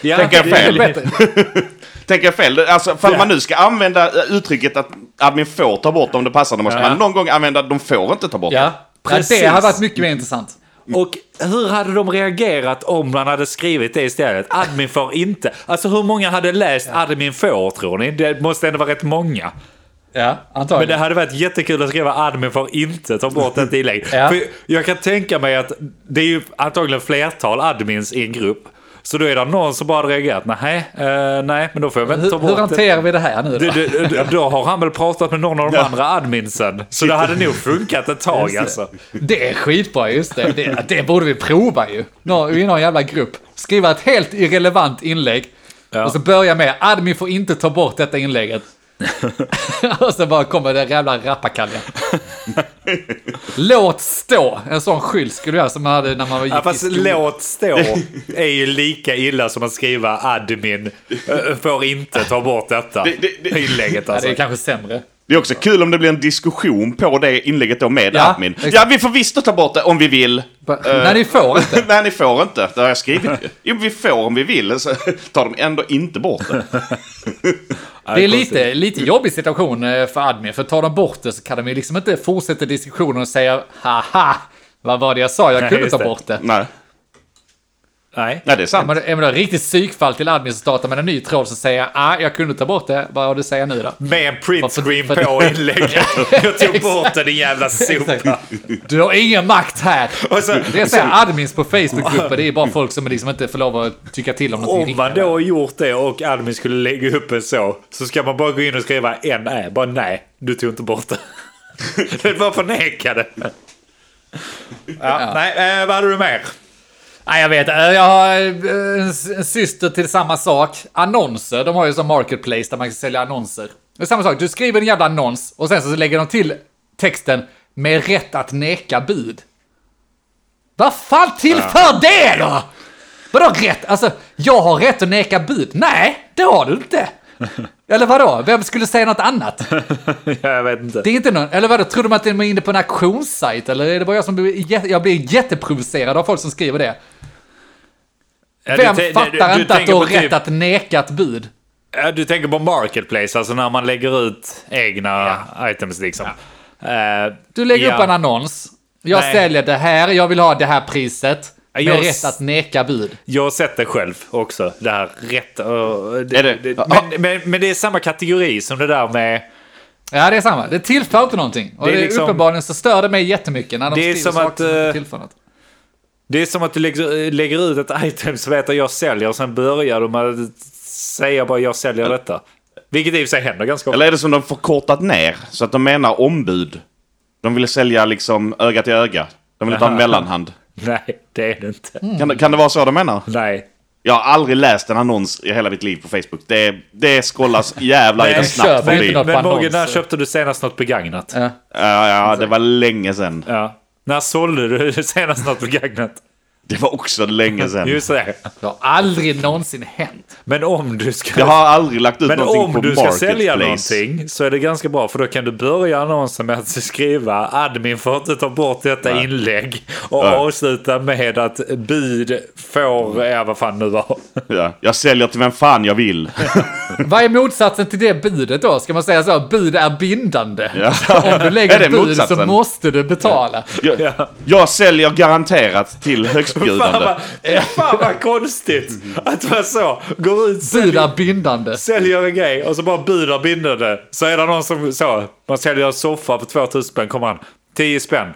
Ja, Tänker jag fel? tänker jag fel? Alltså, för man nu ska använda eh, uttrycket att admin får ta bort om det passar, då måste Ja. man någon gång använda de får inte ta bort. Ja, ja Precis. det hade varit mycket mer intressant. Och hur hade de reagerat om man hade skrivit det istället? Admin får inte. Alltså hur många hade läst admin får tror ni? Det måste ändå vara rätt många. Ja, Men det antagligen. hade varit jättekul att skriva admin får inte ta bort ett tillägg. Ja. För jag kan tänka mig att det är ju antagligen flertal admins i en grupp. Så då är det någon som bara reagerat. Nej, eh, nej, men då får jag väl ta Hur, hur bort det. hanterar vi det här nu då? Du, du, du, då har han väl pratat med någon av de andra adminsen. Så det hade nog funkat ett tag det. alltså. Det är skitbra, just det. det. Det borde vi prova ju. Nå, I någon jävla grupp. Skriva ett helt irrelevant inlägg. Ja. Och så börja med admin får inte ta bort detta inlägget. och så bara kommer det jävla rappakalja. Låt stå. En sån skylt skulle jag som man hade när man gick Ja, fast låt stå är ju lika illa som att skriva admin får inte ta bort detta Det- det- det- inlägget Ja, alltså. det är kanske sämre. Det är också kul om det blir en diskussion på det inlägget då med Ja, admin. exakt. Ja, vi får visst ta bort det om vi vill. Ba- Nej, ni får inte. Nej, ni får inte. Det har jag skrivit ju. Jo, vi får om vi vill. Så tar de ändå inte bort det. Det är lite, lite jobbig situation eh, för admin, för tar de bort det så kan de ju liksom inte fortsätta diskussionen och säga haha, vad var det jag sa, jag kunde ta bort det. Nej, Nej. Nej det är sant. Men är man då riktigt psykfall till admin som startar med en ny tråd så säger jag, ah, jag kunde ta bort det, vad har du säga nu då? Med en printscreen på inlägget. Jag tog bort det din jävla sopa. Du har ingen makt här! Och så, Det är så här, admins på Facebookgrupper, det är bara folk som liksom inte får lov att tycka till om någonting om man riktigt. då har gjort det och admin skulle lägga upp en så, så ska man bara gå in och skriva en ä. Bara nej, du tog inte bort det. Det är bara förneka det. Ja, Nej, eh, vad hade du mer? Nej, jag vet. eh, Jag har eh, en, syster till samma sak. Annonser. De har ju som marketplace där man kan sälja annonser. Det är samma sak. Du skriver en jävla annons och sen så lägger de till texten med rätt att neka bud. Vad fan tillför det då? Vadå rätt? Alltså, jag har rätt att neka bud? Nej, det har du inte. Eller vadå? Vem skulle säga något annat? ja, jag vet inte. Det är inte någon, eller vadå, tror de att de är inne på en auktionssajt? Eller är det bara jag som blir, jag blir jätteprovocerad av folk som skriver det? Ja, Vem du, fattar du, du inte att du har typ- rätt att neka ett bud? Ja, du tänker på Marketplace, alltså när man lägger ut egna items liksom. Eh, Du lägger ja. upp en annons. Jag Nej. säljer det här, jag vill ha det här priset. Med jag rätt att neka bud. Jag har sett det själv också, det här rätt. och det, Är det- det, Ja. men, men, men det är samma kategori som det där med... Ja, det är samma. Det tillför inte någonting. Och Det är det liksom- uppenbarligen så stör det mig jättemycket när de Det är skriver som saker att, som inte eh, tillför något. Det är som att du lägger, lägger ut ett item som vet att jag säljer och sen börjar du med att säga bara jag säljer detta. Vilket i och för sig händer ganska ofta. Eller är det som de förkortat ner? Så att de menar ombud. De ville sälja liksom öga till öga. De vill inte ha en mellanhand. Nej, det är det inte. Mm. Kan, det- kan det vara så de menar? Nej. Jag har aldrig läst en annons i hela mitt liv på Facebook. Det, det scrollas jävlar i det snabbt förbi. Men Mogge, när köpte du senast något begagnat? Ja. Ja, ja, det var länge sedan. Ja. När sålde du senast något begagnat? Det var också länge sedan. Just det. Det har aldrig någonsin hänt. Men om du ska... Jag har aldrig lagt ut Men någonting på om du ska sälja Marketplace. någonting så är det ganska bra för då kan du börja annonsen med att skriva admin får inte ta bort detta inlägg och Ja. avsluta med att bud får, ja vad fan nu var. Ja, jag säljer till vem fan jag vill. Vad är motsatsen till det budet då? Ska man säga så? Bud är bindande. Ja. Om du lägger ett bud så motsatsen? måste du betala. Jag, Ja. jag säljer garanterat till Fan högstbjudande. vad, eh, fan vad konstigt att man så går ut säljer, bindande. säljer en grej och så bara budar bindande. Så är det någon som så, man säljer en soffa för 2000 spänn, kommer han 10 spänn.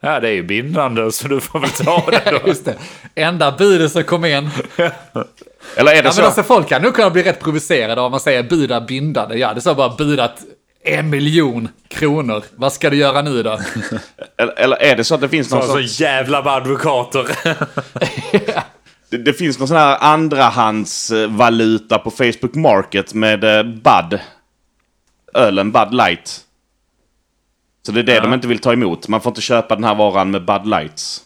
Ja det är ju bindande så du får väl ta det då. Just det. Enda budet som kom in. Eller är det Ja, så? men alltså, folk kan nog kunna bli rätt provocerade om man säger bud är bindande. Ja, det är så bara budat en miljon kronor. Vad ska du göra nu då? Eller, eller är det så att det finns någon Så, sån, så jävla med advokater. det, det finns någon sån här andrahandsvaluta på Facebook Market med eh, Bud. Ölen Bud Light. Så det är det de inte vill ta emot. Man får inte köpa den här varan med Bud Lights.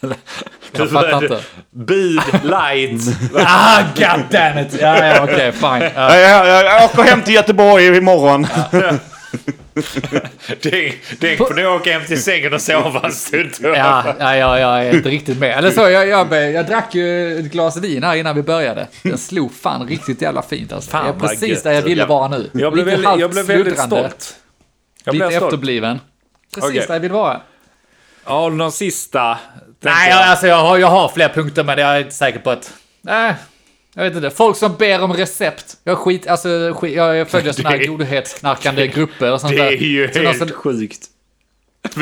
Jag fattar inte. Bud light. Ah, god damn it! Ja, ja, okej, fine. Ja. Jag, jag, jag, jag åker hem till Göteborg imorgon. På när jag åker hem till sängen och sova en stund. Ja, ja, ja, jag är inte riktigt med. Eller så, jag, jag, jag drack ju ett glas vin här innan vi började. Den slog fan riktigt jävla fint alltså. Fan, jag är precis gött. där jag ville vara nu. Jag blev, Lite väldigt, jag blev väldigt stolt. Jag Lite blev stolt. efterbliven. Precis Okej. där jag vill vara. Ja, någon sista? Nej, jag, alltså jag har, jag har fler punkter men jag är inte säker på att... Nej, jag vet inte. Folk som ber om recept. Jag skit, alltså skit, jag följer såna här Det- godhetsknarkande grupper och sånt Det där. är ju Så helt som- sjukt.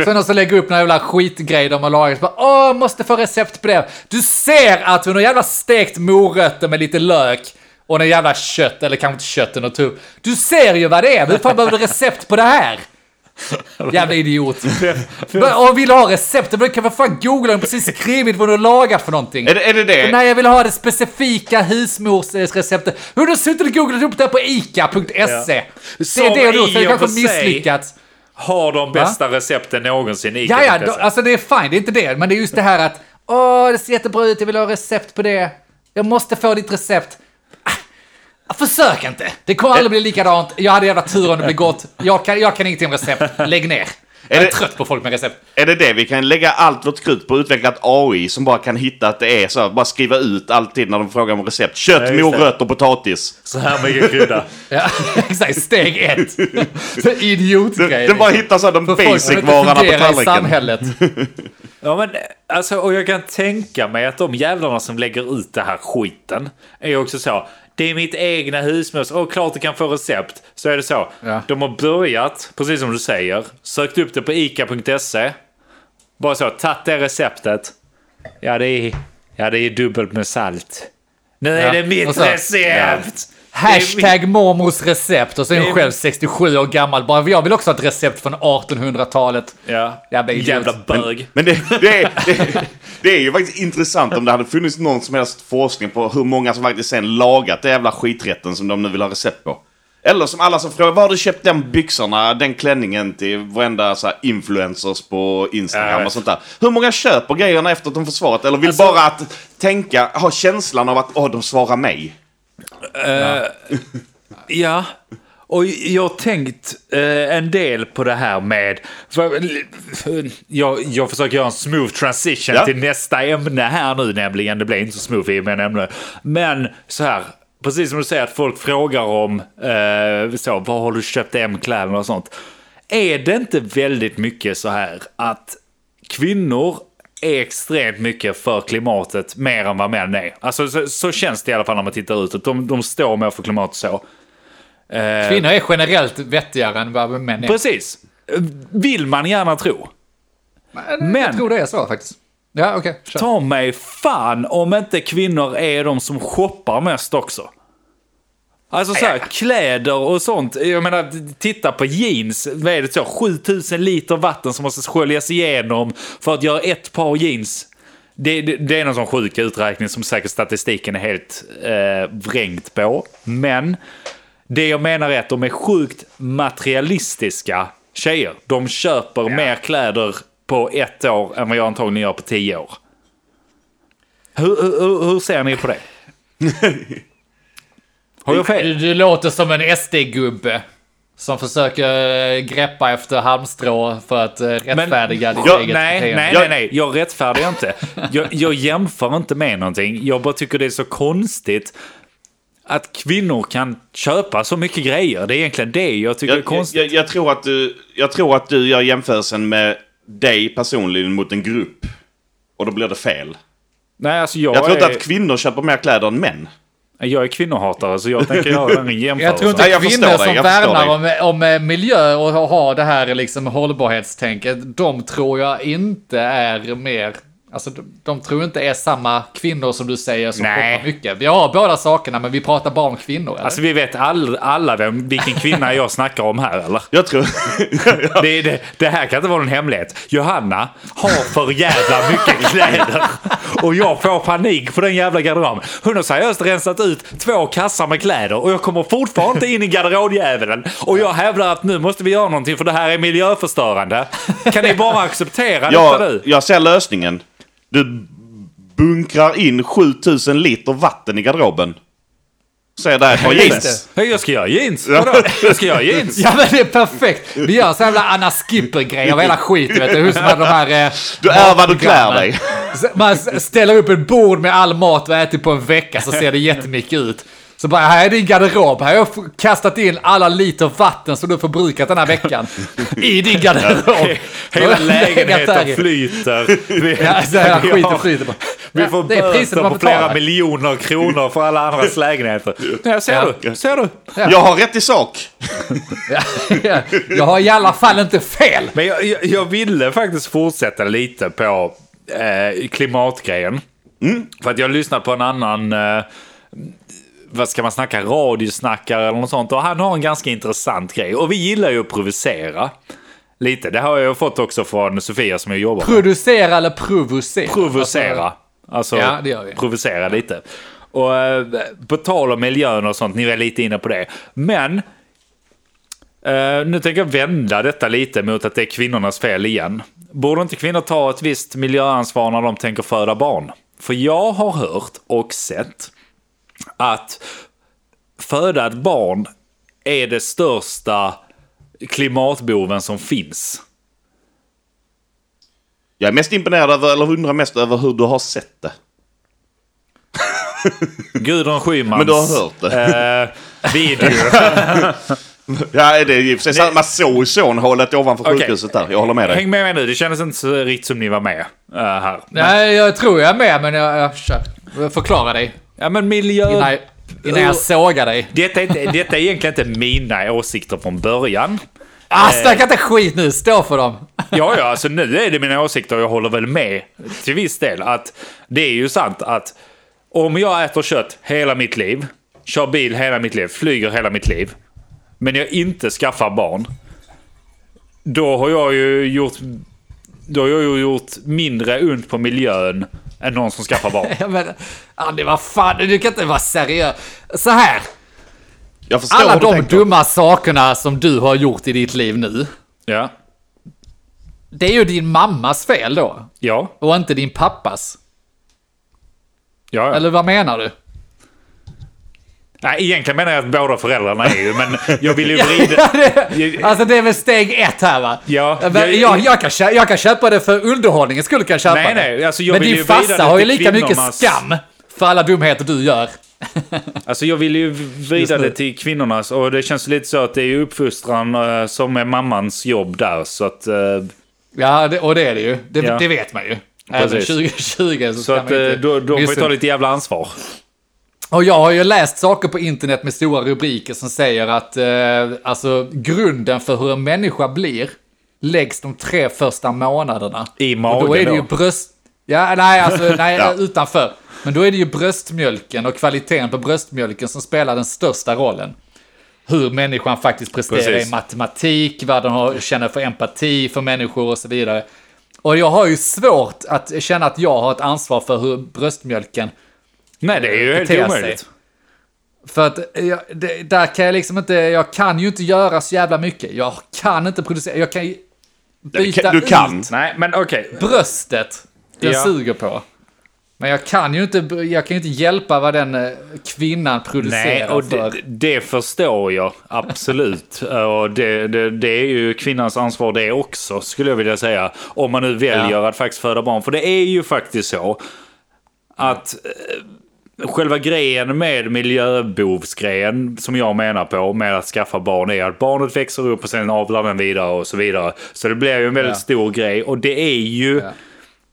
Sen någon som lägger upp några jävla skitgrej de har lagat. Bara, Åh, måste få recept på det. Du ser att hon har jävla stekt morötter med lite lök. Och någon jävla kött, eller kanske inte kött, och tupp. Du ser ju vad det är. Hur fan behöver du recept på det här? Jävla idiot. Men, Och vill du ha recept, då kan väl fan googla och precis skrivit vad du har lagat för någonting. Är det är det? det? Nej, jag vill ha det specifika husmorsreceptet. Hur har du suttit och googlat upp det här på ICA.se? Det är Som det är det i och kanske misslyckats. Har de bästa recepten någonsin i Ja, ja, alltså det är fine, det är inte det. Men det är just det här att, åh, det ser jättebra ut, jag vill ha recept på det. Jag måste få ditt recept. Försök inte! Det kommer aldrig bli likadant. Jag hade jävla tur om det blir gott. Jag kan, jag kan ingenting om recept. Lägg ner. Jag är det- trött på folk med recept. Är det det? Vi kan lägga allt vårt krut på att utveckla ett AI som bara kan hitta att det är så. Bara skriva ut alltid när de frågar om recept. Kött, Ja, morötter, potatis. Så här mycket krydda. Ja, exakt. Steg ett. Så Idiotgrej. Den, den bara hittar så här de För folk som basic inte varorna på fungerar i tallriken. samhället. Ja, men alltså, och jag kan tänka mig att de jävlarna som lägger ut det här skiten är också så. Det är mitt egna husmors. Och klart du kan få recept. Så är det så. Ja. De har börjat, precis som du säger, sökt upp det på ica.se. Bara så, tagit det receptet. Ja, det är, ja, det är dubbelt med salt. Nu är Ja, det mitt så- recept! Hashtag mormors recept och så är Det hon själv 67 år gammal. Bara, jag vill också ha ett recept från 1800-talet. Ja, Jävla jävla bög. Men det, det, är- det, det är ju faktiskt intressant om det hade funnits någon som helst forskning på hur många som faktiskt sen lagat den jävla skiträtten som de nu vill ha recept på. Eller som alla som frågar, var har du köpt den byxorna, den klänningen till varenda så här influencers på Instagram och sånt där. Hur många köper grejerna efter att de får svaret? Eller vill Alltså- bara att tänka, ha känslan av att åh, de svarar mig. Ja, och jag har tänkt eh, en del på det här med... För, jag, jag försöker göra en smooth transition Ja. till nästa ämne här nu nämligen. Det blir inte så smooth i och med ämne. Men så här, precis som du säger att folk frågar om eh, så, var har du köpt M-kläderna och sånt. Är det inte väldigt mycket så här att kvinnor är extremt mycket för klimatet mer än vad män är. Alltså så, så känns det i alla fall när man tittar ut. De, de står mer för klimatet så. Eh, Kvinnor är generellt vettigare än vad män är. Precis. Vill man gärna tro. Men... Jag tror det är så faktiskt. Ja, okej. kör. Ta mig fan om inte kvinnor är de som shoppar mest också. Alltså så här, kläder och sånt. Jag menar, titta på jeans. Vad är det så? 7000 liter vatten som måste sköljas igenom för att göra ett par jeans. Det, det, det är någon sån sjuk uträkning som säkert statistiken är helt eh, vrängt på. Men det jag menar är att de är sjukt materialistiska tjejer. De köper mer kläder på ett år än vad jag antagligen gör på tio år. Hur, hur, hur ser ni på det? Har jag fel? Du, du låter som en SD-gubbe. Som försöker eh, greppa efter halmstrå för att eh, rättfärdiga ditt eget nej, beteende. nej, nej, nej, jag rättfärdigar inte. Jag, jag jämför inte med någonting. Jag bara tycker det är så konstigt att kvinnor kan köpa så mycket grejer. Det är egentligen det jag tycker är Jag, konstigt. jag, jag, tror att du, jag tror att du gör jämförelsen med dig personligen mot en grupp. Och då blir det fel. nej, alltså jag, Jag tror är, inte att kvinnor köper mer kläder än män. Jag är kvinnohatare så jag tänker göra en jämförelse. Jag tror inte Nej, jag kvinnor som värnar om, om eh, miljö och har det här liksom hållbarhetstänket, de tror jag inte är mer... Alltså de, de tror inte är samma kvinnor som du säger som Nej. shoppar mycket. Vi har båda sakerna men vi pratar bara om kvinnor. Eller? Alltså vi vet all, alla vem, vilken kvinna jag snackar om här eller? Jag tror... Det, det, det här kan inte vara någon hemlighet. Johanna har för jävla mycket kläder. Och jag får panik på den jävla garderoben. Hon har seriöst rensat ut två kassar med kläder och jag kommer fortfarande inte in i garderobdjävulen. Och jag hävdar att nu måste vi göra någonting för det här är miljöförstörande. Kan ni bara acceptera detta nu? jag ser lösningen. Du bunkrar in 7000 liter vatten i garderoben. Säger där ett par jeans. Hej, Jag ska göra jeans. Vadå? Jag ska göra jeans. Ja men det är perfekt! Vi gör sån jävla Anna Skipper-grej av hela skiten vet du. Hur som de här... Eh, Du är vad du klär dig. Man ställer upp ett bord med all mat vi har ätit på en vecka så ser det jättemycket ut. Så bara, här är din garderob. Här har jag kastat in alla liter vatten som du förbrukat den här veckan. I din garderob. Hela lägenheten flyter. Vi, Ja, så här skiten har- flyter bara. Vi Ja, får det är priset böter man på flera miljoner kronor för alla andras lägenheter. Ja, ser Ja. du? Ser du? Jag har rätt i sak. Ja, Jag har i alla fall inte fel. Men jag, jag, jag ville faktiskt fortsätta lite på eh, klimatgrejen. För att jag lyssnade på en annan, eh, vad ska man snacka, radiosnackare eller något sånt. Och han har en ganska intressant grej. Och vi gillar ju att provocera. Lite. Det har jag fått också från Sofia som jag jobbar med. Producera eller provocera? Provocera. Alltså, Ja, det gör vi. provocera lite. Och eh, på tal om miljön och sånt, ni är lite inne på det. Men eh, nu tänker jag vända detta lite mot att det är kvinnornas fel igen. Borde inte kvinnor ta ett visst miljöansvar när de tänker föda barn? För jag har hört och sett att föda ett barn är det största klimatboven som finns. Jag är mest imponerad över, eller undrar mest över hur du har sett det. Gudrun Schymans Men du har hört det. eh, video. Ja, det är sig sant. Man såg ju sonhålet ovanför Okej. sjukhuset där. Jag håller med dig. Häng med mig nu, det kändes inte så riktigt som ni var med eh, här. Nej, jag tror jag är med, men jag, jag kör. Förklara dig. Ja men miljö... Innan jag, innan jag sågar dig. Detta är, inte, detta är egentligen inte mina åsikter från början. Ah, snacka inte skit nu, stå för dem. Ja, ja, alltså nu är det mina åsikter och jag håller väl med till viss del. Att det är ju sant att om jag äter kött hela mitt liv, kör bil hela mitt liv, flyger hela mitt liv, men jag inte skaffar barn. Då har jag ju gjort, då har jag ju gjort mindre ont på miljön än någon som skaffar barn. Ja, men, ah, det var fan, du kan inte vara seriös. Så här, Jag förstår alla de dumma sakerna som du har gjort i ditt liv nu. Ja. Det är ju din mammas fel då. Ja. Och inte din pappas. Ja, ja. Eller vad menar du? Nej, egentligen menar jag att båda föräldrarna är ju, men jag vill ju vrida... alltså det är väl steg ett här va? Ja, jag- jag, jag, kan, kö- jag kan köpa det för underhållningen skulle kan jag köpa Nej, det. nej, alltså jag Men din farsa har ju lika mycket skam för alla dumheter du gör. Alltså jag vill ju vrida det till kvinnornas och det känns lite så att det är ju uppfostran eh, som är mammans jobb där. Så att, eh, Ja, det, och det är det ju. Det, Ja. det vet man ju. Även Precis. 2020 så, så att eh, inte då, de får missa- ta lite jävla ansvar. Och jag har ju läst saker på internet med stora rubriker som säger att eh, alltså, grunden för hur en människa blir läggs de tre första månaderna. I Och magen då är det ju bröst... Ja, nej, alltså, nej, Ja. utanför. Men då är det ju bröstmjölken och kvaliteten på bröstmjölken som spelar den största rollen. Hur människan faktiskt presterar Precis. i matematik, vad den har, känner för empati för människor och så vidare. Och jag har ju svårt att känna att jag har ett ansvar för hur bröstmjölken Nej, det är ju helt beter sig. omöjligt. För att jag, det, där kan jag liksom inte, jag kan ju inte göra så jävla mycket. Jag kan inte producera, jag kan ju byta Du kan. ut Nej, men okej. bröstet den Ja. suger på. Men jag kan ju inte, jag kan inte hjälpa vad den eh, kvinnan producerar Nej, och för. det, det förstår jag absolut. och det, det, det är ju kvinnans ansvar det också, skulle jag vilja säga. Om man nu väljer Ja. att faktiskt föda barn. För det är ju faktiskt så att eh, själva grejen med miljöbovsgrejen, som jag menar på, med att skaffa barn är att barnet växer upp och sen avlar den vidare och så vidare. Så det blir ju en väldigt Ja. stor grej. Och det är ju, Ja.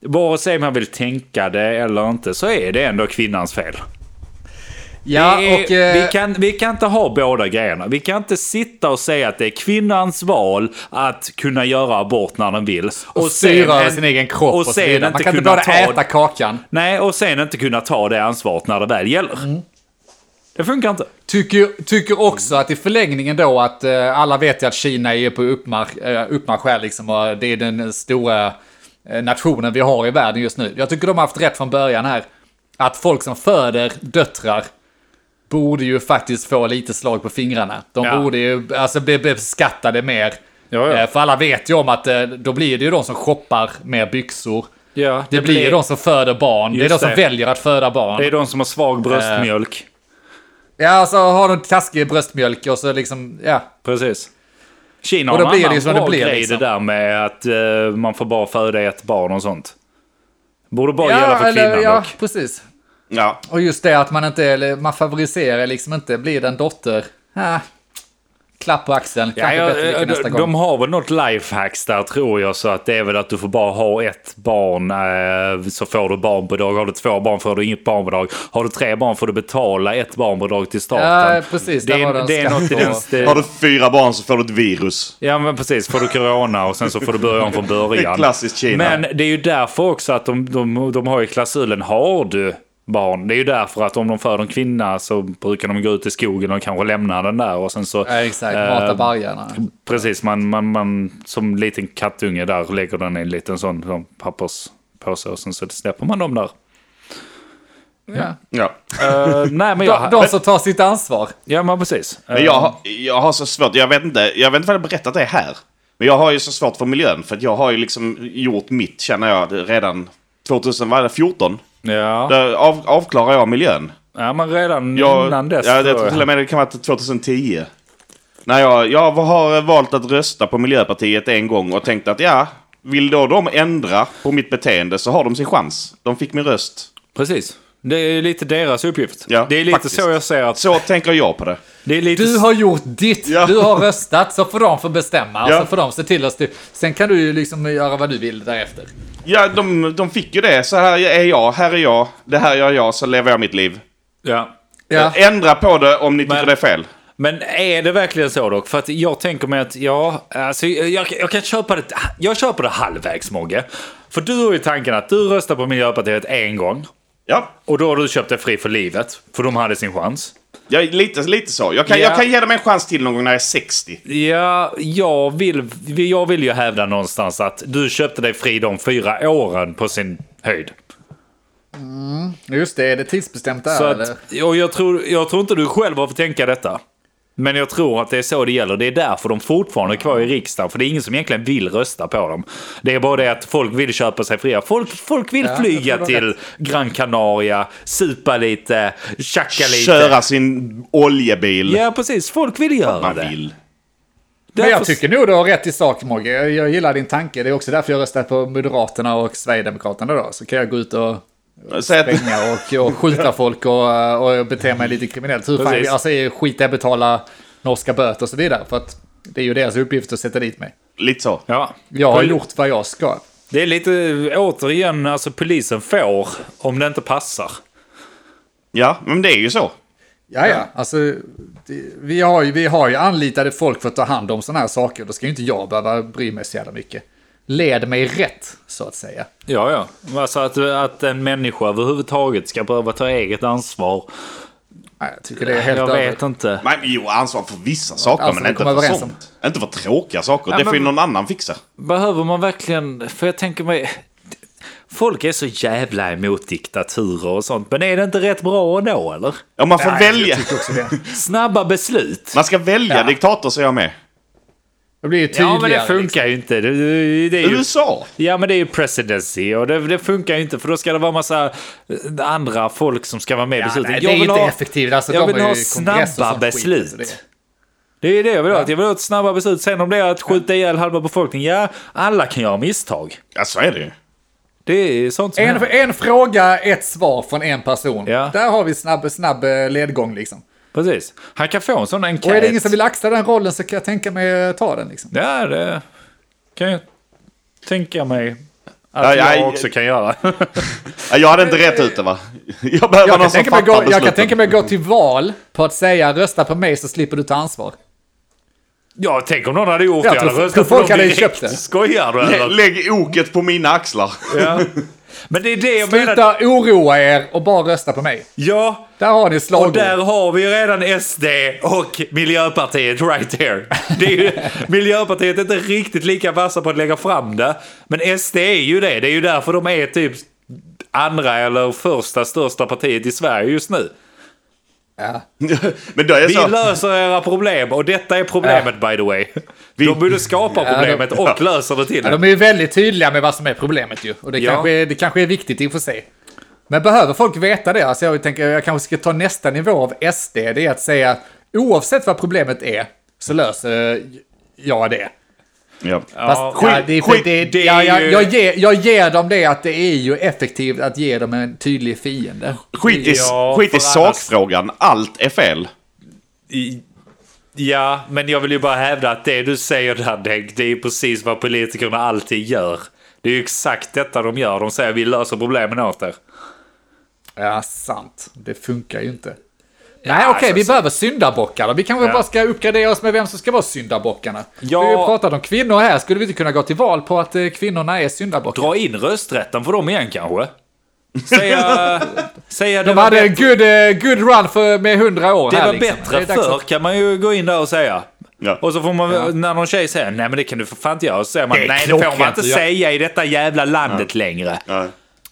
vare sig man vill tänka det eller inte, så är det ändå kvinnans fel. Ja, är- och... eh, vi, kan, vi kan inte ha båda grejerna. Vi kan inte sitta och säga att det är kvinnans val att kunna göra abort när den vill. och styra över en- sin egen kropp och, och sen vidare. Man inte kan inte bara ta- äta kakan. Nej, och sen inte kunna ta det ansvaret när det väl gäller. Mm. Det funkar inte. Tycker, tycker också att i förlängningen då att eh, alla vet ju att Kina är på uppmarsch, eh, uppmarsch här liksom och det är den stora eh, nationen vi har i världen just nu. Jag tycker de har haft rätt från början här. Att folk som föder döttrar borde ju faktiskt få lite slag på fingrarna. De Ja. borde ju alltså bli beskattade mer. Ja, ja. Eh, För alla vet ju om att eh, då blir det ju de som shoppar mer byxor. Ja, Det, blir ju de som föder barn. Det är de som det. väljer att föda barn. Det är de som har svag bröstmjölk. Ja, alltså har de taskig bröstmjölk och så liksom, ja. Precis. Kina Och har en blir det annan ju som det bra blir, grej liksom. det där med att eh, man får bara föda ett barn och sånt. Borde bara gälla för eller- kvinnan ja, dock. precis. Ja. Och just det att man inte, eller man favoriserar liksom inte, blir det en dotter, ah, klapp på axeln, Ja, ja, lycka de, nästa gång. de har väl något lifehacks där tror jag, så att det är väl att du får bara ha ett barn eh, så får du barnbidrag. Har du två barn får du inget barnbidrag. Har du tre barn får du betala ett barnbidrag till staten. Ja, precis, Det är, det är något i den st- Har du fyra barn så får du ett virus. Ja men precis, får du corona och sen så får du börja om från Det är början. klassiskt Kina. Men det är ju därför också att de, de, de har ju klausulen har du barn. Det är ju därför att om de föder en kvinna så brukar de gå ut i skogen och kanske lämna den där och sen så... Ja, exakt, eh, mata vargarna. Precis, man, man, man som liten kattunge där lägger den i en liten sån, sån papperspåse och sen så släpper man dem där. Ja. Ja. Eh, nej men De, jag... de som tar sitt ansvar. Ja men precis. Men jag, har- jag har så svårt, jag vet inte, jag vet inte vad jag berättat det här. Men jag har ju så svårt för miljön, för att jag har ju liksom gjort mitt, känner jag, redan 2014. Ja. Där av, avklarar jag miljön. ja, men redan Jag, innan dess. ja, jag tror jag. till och med det kan vara 2010. När jag, jag har valt att rösta på Miljöpartiet en gång och tänkt att ja, vill då de ändra på mitt beteende så har de sin chans. De fick min röst. Precis. Det är lite deras uppgift. Ja, det är lite faktiskt. så jag ser att... Så tänker jag på det. Det är lite... Du har gjort ditt, Ja. du har röstat, så får de få bestämma. Och Ja. så får de se till att styr. Sen kan du ju liksom göra vad du vill därefter. Ja, de, de fick ju det. Så här är jag, här är jag, det här gör jag, så lever jag mitt liv. Ja. Ja. Ändra på det om ni tycker Men- det är fel. Men är det verkligen så dock? För att jag tänker mig att, ja, alltså, jag, jag kan köpa det, jag köper det halvvägs Mogge. För du har ju tanken att du röstar på Miljöpartiet en gång. Ja, Och då har du köpt dig fri för livet. För de hade sin chans. Ja lite, lite så. Jag kan, Ja. jag kan ge dem en chans till någon gång när jag är 60. Ja, jag vill, jag vill ju hävda någonstans att du köpte dig fri de fyra åren på sin höjd. Just det, är det tidsbestämt där Så eller? att, och jag tror, jag tror inte du själv har fått tänka detta. Men jag tror att det är så det gäller. Det är därför de fortfarande är kvar i riksdagen. För det är ingen som egentligen vill rösta på dem. Det är bara det att folk vill köpa sig fria. Folk, folk vill Ja, flyga till Gran Canaria, supa lite, tjacka lite. Köra sin oljebil. Ja, precis. Folk vill göra Man det. vill. Men jag tycker nog du har rätt i sak Mogge. Jag, jag gillar din tanke. Det är också därför jag röstar på Moderaterna och Sverigedemokraterna då. Så kan jag gå ut och spränga och, och skjuta folk och, och bete mig lite kriminellt. Hur fan, Precis. alltså skit jag betala norska böter och så vidare. För att det är ju deras uppgift att sätta dit mig. lite så. Ja. Jag har gjort vad jag ska. Det är lite, återigen, alltså polisen får om det inte passar. Ja, men det är ju så. Ja, ja. Alltså, det, vi, har ju, vi har ju anlitade folk för att ta hand om sådana här saker. Då ska ju inte jag behöva bry mig så jävla mycket. Led mig rätt, så att säga. Ja, ja. Alltså att, att en människa överhuvudtaget ska behöva ta eget ansvar. Nej, jag tycker det är helt jag över. vet inte. Men jo, ansvar för vissa saker, Alltså, men inte för sånt. Inte för tråkiga saker. Ja, det får ju någon annan fixa. Behöver man verkligen... För jag tänker mig... Folk är så jävla emot diktaturer och sånt. Men är det inte rätt bra ändå, eller? Ja, man får Nej, välja. Jag tycker också det. Snabba beslut. Man ska välja Ja. diktator, säger jag med. Det blir ju tydligare. Ja, men det funkar liksom. ju inte. Det, det, det är ju, USA. ja, men det är ju presidency och det, det funkar ju inte för då ska det vara massa eh, andra folk som ska vara med i Ja, besluten. nej, det är ju inte ha- effektivt. Alltså, jag vill ha snabba skit, beslut. det- är det jag vill ha. Jag vill ha ett snabba beslut. Sen om det är att skjuta ihjäl halva befolkningen. Ja, alla kan göra misstag. Ja, så är det ju. Det är sånt som En, en fråga, ett svar från en person. Ja. Där har vi snabb, snabb eh, ledgång liksom. Precis. Han kan få en sån enkät. Och är det ingen som vill axla den rollen så kan jag tänka mig eh, ta den liksom. Ja, det kan jag tänka mig att Ja, ja, jag ja. också kan göra. Ja, jag hade inte rätt ut det, va? Jag behöver Jag kan, någon som tänka mig fattar gå, jag kan tänka mig gå till val på att säga rösta på mig så slipper du ta ansvar. ja, tänk om någon hade gjort Jag det. tror- Jag hade röstat tror på folk dem hade direkt. köpt det. Skojar du eller? Lägg oket på mina axlar. Ja. Men det är det jag menar. Sluta oroa er och bara rösta på mig. Ja, Där har ni och slagord. där har vi redan SD och Miljöpartiet right here. Det är ju, Miljöpartiet är inte riktigt lika vassa på att lägga fram det. Men SD är ju det. Det är ju därför de är typ andra eller första största partiet i Sverige just nu. Ja. Men då är Vi så. löser era problem och detta är problemet by the way. De borde skapa Ja, problemet de- och löser det till Ja, de är ju väldigt tydliga med vad som är problemet ju. Och det, Ja. kanske, är- det kanske är viktigt i och för sig. Men behöver folk veta det? Alltså jag tänker jag kanske ska ta nästa nivå av SD. Det är att säga oavsett vad problemet är så löser jag det. Ja. Fast, Ja, ja, det är, för- skit- det, det är ja, jag, ju- jag, ger, jag ger dem det att det är ju effektivt att ge dem en tydlig fiende. Skit i, Ja, skit i sakfrågan. Allt är fel. I- Ja, men jag vill ju bara hävda att det du säger där Denk, det är ju precis vad politikerna alltid gör. Det är ju exakt detta de gör. De säger vi löser problemen åt er. Ja, sant. Det funkar ju inte. Nej, okej, vi behöver syndabockar. Vi kanske Ja. bara ska uppgradera oss med vem som ska vara syndabockarna. Ja. Vi har ju pratat om kvinnor här. Skulle vi inte kunna gå till val på att eh, kvinnorna är syndabockar? Dra in rösträtten för dem igen kanske. Säga, säga det De var hade en good, eh, good run för, med 100 år det här var liksom. bättre Det förr att- kan man ju gå in där och säga. Ja. Och så får man, när någon tjej säger nej men det kan du för fan inte göra. Så säger man nej det får man inte göra. säga i detta jävla landet längre.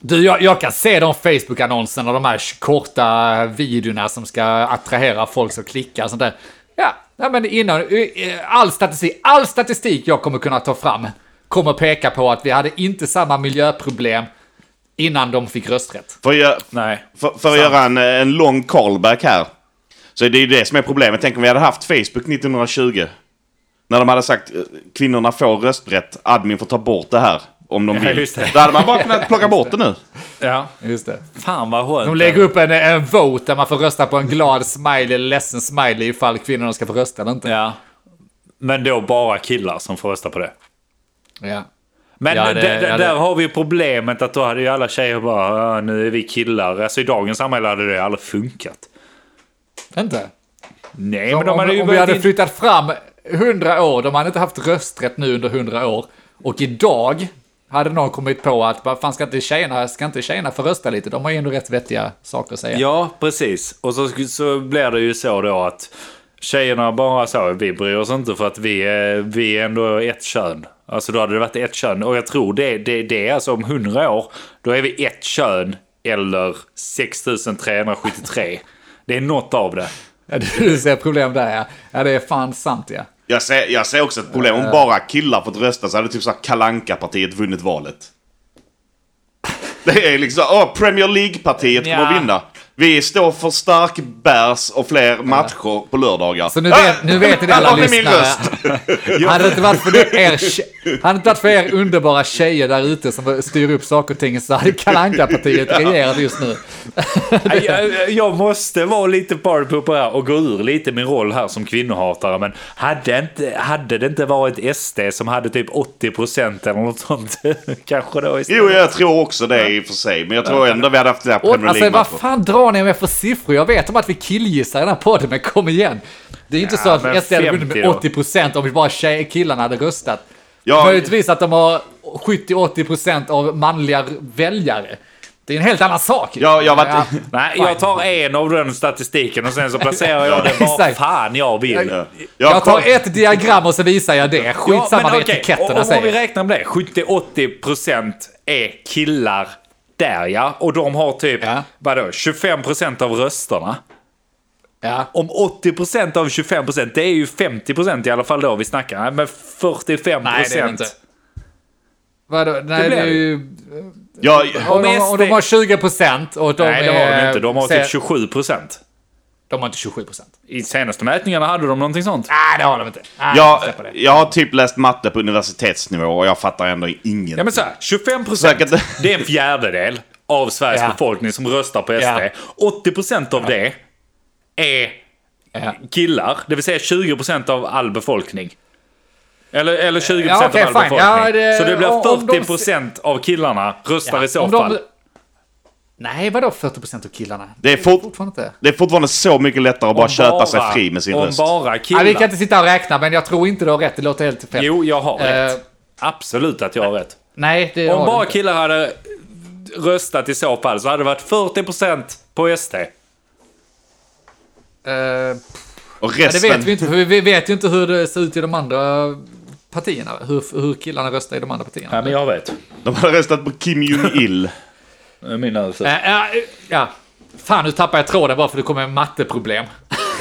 Ja. Du, jag, jag kan se de Facebook-annonserna, de här korta videorna som ska attrahera folk som klickar och sånt där. Ja, nej, men innan, eh, all statistik, all statistik jag kommer kunna ta fram kommer peka på att vi hade inte samma miljöproblem innan de fick rösträtt. För, att göra- Nej. för, för att göra en, en lång callback här. Så det är ju det som är problemet. Tänk om vi hade haft Facebook 1920. När de hade sagt eh, kvinnorna får rösträtt, admin får ta bort det här. Om de Ja, vill. just det. Då hade man bara kunnat plocka bort det nu. Ja. Just det. Fan vad skönt. De lägger upp en, en vote där man får rösta på en glad smiley eller ledsen smiley ifall kvinnorna ska få rösta eller inte. Ja. Men då bara killar som får rösta på det. Ja. Men Ja, det- ja, det- där har vi ju problemet att då hade ju alla tjejer bara "Ja, nu är vi killar. Alltså i dagens samhälle hade det aldrig funkat. Inte? Nej Om, men de hade ju om vi hade in- flyttat fram 100 år, de hade inte haft rösträtt nu under 100 år. Och idag hade någon kommit på att vad fan ska inte tjejerna, ska inte tjejerna få rösta lite? De har ju ändå rätt vettiga saker att säga. Ja, precis. Och så, så blir det ju så då att tjejerna bara så, vi bryr oss inte för att vi är, vi är ändå ett kön. Alltså då hade det varit ett kön. Och jag tror det, det, det är alltså om 100 år, då är vi ett kön eller 6373. Det är något av det. Ja, du ser problem där ja. Ja, det är fan sant ja. Jag ser, jag ser också ett problem. Om bara killar fått rösta så hade typ så kalanka partiet vunnit valet. Det är liksom, åh, Premier League-partiet kommer Ja. att vinna. Vi står för stark bärs och fler matcher på lördagar. Så nu vet, nu vet ni det alla Här lyssnare. Hade det inte varit för er, hade det inte varit för er underbara tjejer där ute som styr upp saker och ting så hade Kalle Anka-partiet regerat just nu. Jag, jag måste vara lite partypooper här och gå ur lite min roll här som kvinnohatare. Men hade, inte, hade det inte varit SD som hade typ 80% eller något sånt? Kanske då istället. Jo, jag tror också det i och för sig. Men jag tror ändå vi hade haft Och, Premier alltså vad League-matcher. fan drar ni med för siffror? Jag vet om att vi killgissar i den här podden, men kom igen. Det är inte så men att SD hade vunnit 50 med då. 80% om vi bara tjej, killarna hade röstat. Ja. Möjligtvis att de har 70-80% av manliga väljare. Det är en helt annan sak. Ja, jag har varit... Ja. Nej, jag tar en av den statistiken och sen så placerar jag det var fan jag vill. Ja. Jag tar ett diagram och så visar jag det. Skitsamma vad okej, etiketterna och- och Om vi säger. räknar med det, 70-80% är killar där ja. Och de har typ, Ja. vadå, 25% av rösterna. Ja. Om 80% av 25%, det är ju 50% i alla fall då vi snackar. Nej, Men 45%. Nej, det är det inte. Vadå? Nej, blir det är det. ju... Ja, Och de, Om och de har 20% och de Nej, det har de inte. De har typ 27%. De har inte 27%. I senaste mätningarna hade de någonting sånt. Nej, det har de inte. Nej, jag, jag har typ läst matte på universitetsnivå och jag fattar ändå ingenting. Ja men så här, 25% Säkert. det är en fjärdedel av Sveriges Ja. befolkning som röstar på SD. Ja. 80% av det är Ja. killar, det vill säga 20% av all befolkning. Eller, eller 20% Ja, okej, av all fine. befolkning. Ja, det- så det blir om- om de- 40% av killarna röstar i så Om de- fall. Nej, vadå 40% av killarna? Det är fort- fortfarande inte. Det är fortfarande så mycket lättare att bara Om köpa sig fri med sin om röst. bara killar. Ja, vi kan inte sitta och räkna, men jag tror inte du har rätt. Det låter helt fel. Jo, jag har rätt. Eh, Absolut att jag har rätt. Nej, det Om har du bara inte. killar hade röstat i så fall så hade det varit 40% på SD. Eh, Och ja, det resten... vet vi inte, för vi vet ju inte hur det ser ut i de andra partierna. Hur, hur killarna röstar i de andra partierna. Ja, men jag vet. De har röstat på Kim Jong-Il. Det är Min översättning. Eh, ja, ja. Fan, nu tappar jag tråden bara för det kommer en matteproblem.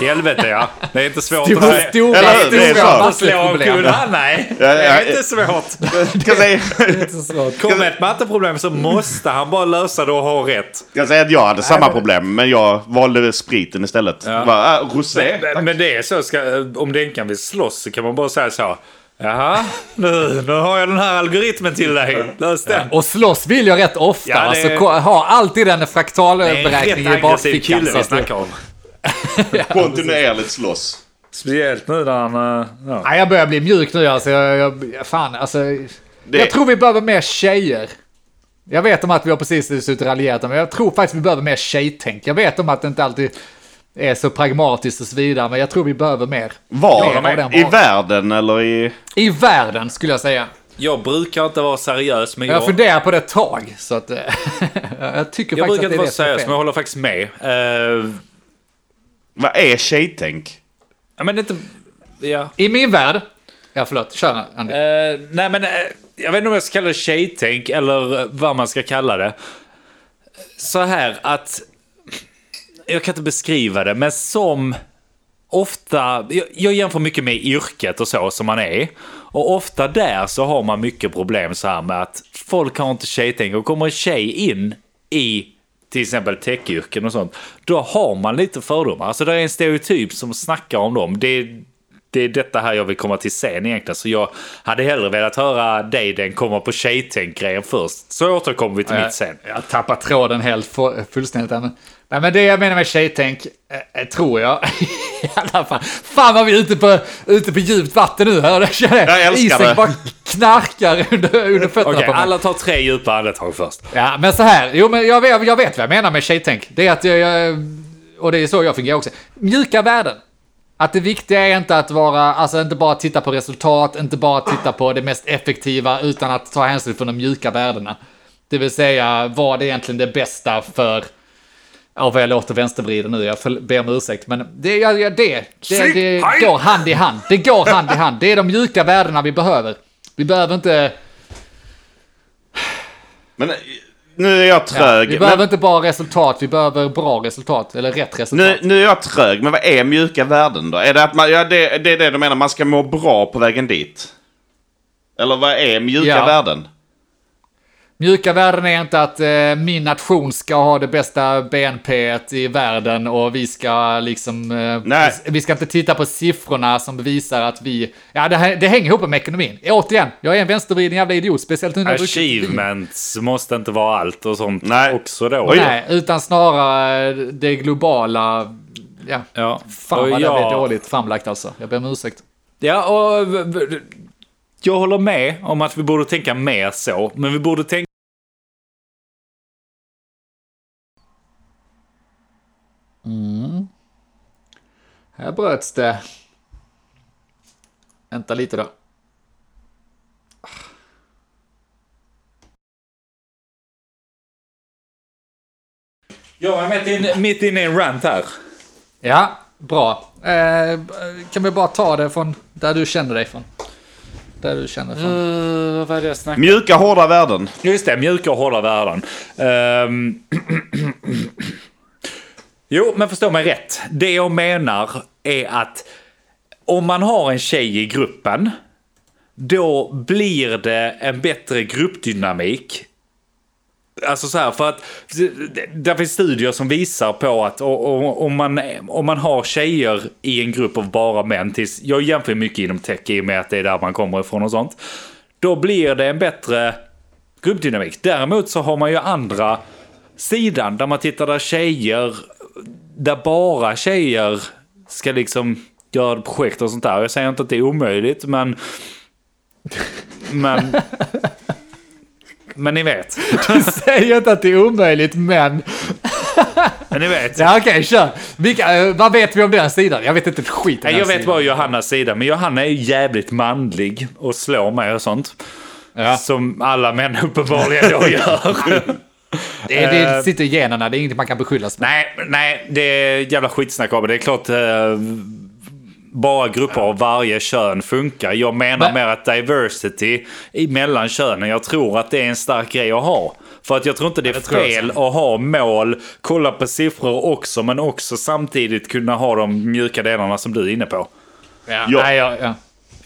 Helvete ja. Det är inte svårt Stora, att stora, Eller hur? Det är stora matteproblem. Nej, Ja, det är inte svårt. Är inte så svårt. Kommer ett matteproblem så måste han bara lösa det och ha rätt. ska jag säga att jag hade samma problem, men jag valde spriten istället. Ja. Bara, äh, rosé. Men, men det är så, ska, om Denkan vill slåss så kan man bara säga så. Jaha, nu, nu har jag den här algoritmen till dig. Lös den. Och slåss vill jag rätt ofta. Ja, det- Alltså, ha alltid en Det är en rätt i aggressiv bakfickan. kille vi snackar om. Kontinuerligt slåss. Speciellt nu när han... eh, Ja. Nej, jag börjar bli mjuk nu alltså. Jag, jag, fan, alltså. Det- Jag tror vi behöver mer tjejer. Jag vet om att vi har precis suttit och raljerat men jag tror faktiskt vi behöver mer tjejtänk. Jag vet om att det inte alltid är så pragmatiskt och så vidare, men jag tror vi behöver mer. Var? Mer I världen eller i... I världen skulle jag säga. Jag brukar inte vara seriös, men Jag jag, funderar på det ett tag, så att... eh, jag tycker jag faktiskt brukar att det inte är vara det som är seriös, men jag håller faktiskt med. Eh, Vad är tjejtänk? ja, men inte... Ja. I min värld... Ja, förlåt. Kör, Andy. Eh, nej men, eh, jag vet inte om jag ska kalla det tjejtänk eller vad man ska kalla det. Så här att, jag kan inte beskriva det, men som ofta, jag, jag jämför mycket med yrket och så som man är. Och ofta där så har man mycket problem så här med att folk har inte tjejtänk och kommer en tjej in i till exempel techyrken och sånt, då har man lite fördomar. Alltså det är en stereotyp som snackar om dem. Det är, det är detta här jag vill komma till sen egentligen. Så jag hade hellre velat höra dig den komma på tjejtänk-grejen först. Så återkommer vi till mitt sen. Jag tappar tråden helt fu- fullständigt. här, Men, nej, men det jag menar med tjejtänk, eh, eh, tror jag, i alla fall. Fan vad vi är ute på, ute på djupt vatten nu. Känner Jag älskar Isen det. bara knarkar under, under fötterna Okej, på mig. alla tar tre djupa andetag först. Ja, men så här. Jo, men jag vet, jag vet vad jag menar med tjejtänk. Det är att jag, jag, och det är så jag fungerar också. Mjuka värden. Att det viktiga är inte att vara, alltså inte bara titta på resultat, inte bara titta på det mest effektiva, utan att ta hänsyn till de mjuka värdena. Det vill säga, vad är egentligen det bästa för, ja vad jag låter vänstervriden nu, jag ber om ursäkt, men det, ja, ja, det, det, det går hand i hand. Det går hand i hand. Det är de mjuka värdena vi behöver. Vi behöver inte, Men nu är jag trög. Vi behöver men, inte bara resultat, vi behöver bra resultat. Eller rätt resultat. nu, nu är jag trög, men vad är mjuka värden då? Är det att man, ja, det, det är det du menar, man ska må bra på vägen dit? Eller vad är mjuka Ja. värden? Mjuka värden är inte att eh, min nation ska ha det bästa BNP i världen och vi ska liksom... Eh, Nej. Vi ska inte titta på siffrorna som bevisar att vi... Ja, det, här, det hänger ihop med ekonomin. Återigen, jag är en vänstervriden jävla idiot, speciellt nu när. Achievements måste inte vara allt och sånt Nej. också då. Oj. Nej, utan snarare det globala... Ja, Ja. fan vad det jag- blev dåligt framlagt alltså. Jag ber om ursäkt. Ja, och jag håller med om att vi borde tänka mer så, men vi borde tänka Här bröts det. Vänta lite då. Jag är mitt, in, mitt inne i en rant här. Ja, bra. Eh, kan vi bara ta det från där du känner dig från? Där du känner från. Uh, vad är det jag snackar Mjuka, hårda värden. Just det, mjuka och hårda värden. Ehm, jo, men förstå mig rätt. Det jag menar är att om man har en tjej i gruppen, då blir det en bättre gruppdynamik. Alltså så här, för att det- det finns studier som visar på att om man, om man har tjejer i en grupp av bara män, tills, jag jämför mycket inom tech i och med att det är där man kommer ifrån och sånt. Då blir det en bättre gruppdynamik. Däremot så har man ju andra sidan där man tittar där tjejer, där bara tjejer ska liksom göra projekt och sånt där. Jag säger inte att det är omöjligt, men... Men... Men ni vet. Du säger inte att det är omöjligt, men... Men ni vet. Ja, okej, kör. Vilka, eh, vad vet vi om den sidan? Jag vet inte ett skit om jag vet sidan. bara Johannas sida, men Johanna är ju jävligt manlig och slår mig och sånt. Ja. Som alla män uppenbarligen då gör. Det, det sitter i generna, det är inget man kan beskyllas med. nej, nej, det är jävla skitsnack om det. Är klart eh, bara grupper av varje kön funkar. Jag menar Men- mer att diversity i mellan könen, jag tror att det är en stark grej att ha. För att jag tror inte det är det jag fel att ha mål, kolla på siffror också, men också samtidigt kunna ha de mjuka delarna som du är inne på. Ja. Ja. Nej, ja, ja.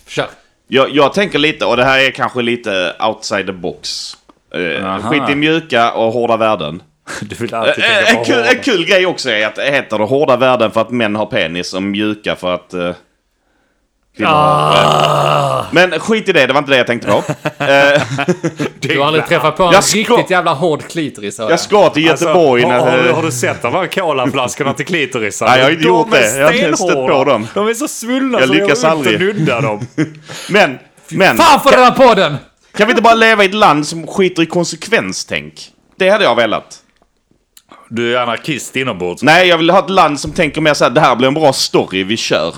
Kör. Jag, jag tänker lite, och det här är kanske lite outside the box. Uh, Aha. skit i mjuka och hårda värden. Du vill alltid Eh, tänka en, på kul, hårda. en kul grej också är att det heter det hårda värden för att män har penis och mjuka för att... Uh, Ah. eh. Men skit i det, det var inte det jag tänkte på. Eh, Du har aldrig träffat på en Jag ska- riktigt jävla hård klitoris. jag. jag ska till Göteborg Alltså, har, har, du- när... har du sett de här colaflaskorna till klitorisar? Nej, jag har inte de gjort är det. Jag har inte stött på dem. De är så svullna Jag så lyckas jag aldrig. nudda dem. Men, men. Fan för den här podden! Kan vi inte bara leva i ett land som skiter i konsekvenstänk? Det hade jag velat. Du är anarkist inombords. Nej, jag vill ha ett land som tänker mer så här, det här blir en bra story, vi kör.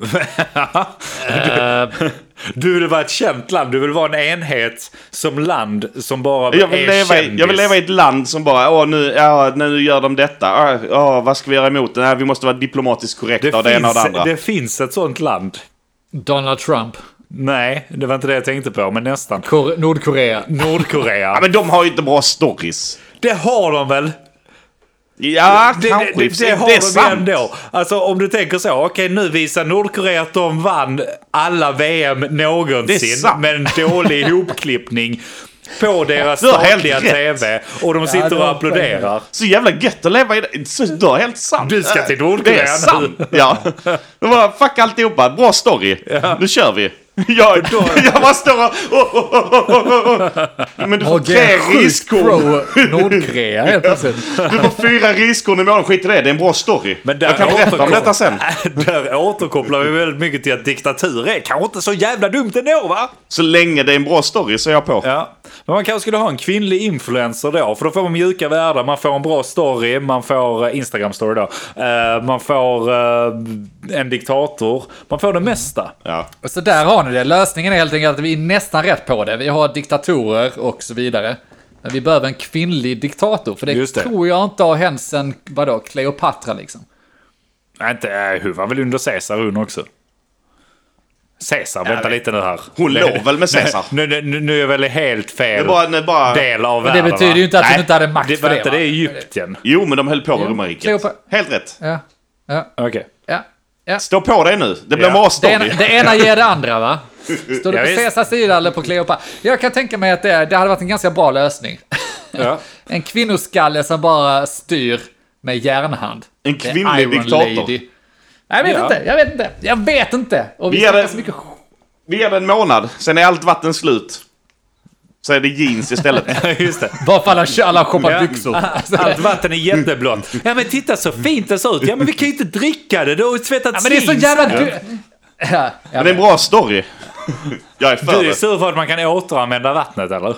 Du vill vara ett känt land. Du vill vara en enhet som land som bara Jag vill, är leva i, kändis. jag vill leva i ett land som bara, åh nu, ja, nu gör de detta. Ja, vad ska vi göra emot det? Nej, vi måste vara diplomatiskt korrekta det, och det ena och det finns, andra. det finns ett sånt land. Donald Trump. Nej, det var inte det jag tänkte på, men nästan. Kor- Nordkorea. Nordkorea. Ja, men de har ju inte bra stories. det har de väl? Ja, Det, kanske. det, det, det har det är de sant. ändå. Alltså om du tänker så, okej nu visar Nordkorea att de vann alla VM Det är någonsin med en dålig ihopklippning på deras statliga. TV. Och de sitter det och applåderar. Så jävla gött att leva i det. Så du har helt sant. Du ska till Det Nordkorea är nu. sant. Ja. Det var fuck alltihopa. Bra story. Nu kör vi. Jag, jag bara står och... Oh, oh, oh, oh, oh. Men du får tre riskorn. Nordkorea helt plötsligt. Du får fyra riskorn i månaden. Skit i det. Det är en bra story. Men där jag kan berätta om detta sen. Där återkopplar vi väldigt mycket till att diktatur är kanske inte så jävla dumt ändå va? Så länge det är en bra story så är jag på. Ja. Men man kanske skulle ha en kvinnlig influencer då, för då får man mjuka värden, man får en bra story, man får eh, Instagram-story då, Eh, man får eh, en diktator, man får det mesta. Ja. Så där har ni det. Lösningen är helt enkelt att vi är nästan rätt på det. Vi har diktatorer och så vidare. Men vi behöver en kvinnlig diktator. För det, det. tror jag inte har hänt sen, vadå, Kleopatra liksom. Nej, inte, eh, hon var väl under Caesar hon också. Caesar, vänta lite nu här. Hon Det- låg väl med Caesar? Nu, nu, nu, nu är jag väl helt Det fel är bara, det är bara... del av Men det världen, betyder va? ju inte att hon Nej, inte hade makt det, för det, vänta, va? det är Egypten. Jo, men de höll på med romarriket. Helt rätt. Ja. Ja. Okej. Ja. ja. Stå på dig nu. Det blir Ja. bra Det, ena, det ena ger det andra va? Står du Ja, på. Caesars sida eller på Kleopatra? Jag kan tänka mig att det, det hade varit en ganska bra lösning. Ja. En kvinnoskalle som bara styr med järnhand. En kvinnlig diktator. Lady. Jag vet Ja. inte, jag vet inte. Jag vet inte. Och vi Vi snackar det- så mycket Vi ger det en månad, sen är allt vatten slut. Så är det jeans istället. Just det. Bara för alla, alla shoppar Ja. byxor. Alltså, Allt vatten är jätteblått. Ja men titta så fint det ser ut. Ja men vi kan ju inte dricka det, det har ju svettats ja, men det är så jävla... Ja. Du... Ja, Men det är en bra story. Jag är för Du är det. sur för att man kan återanvända vattnet eller?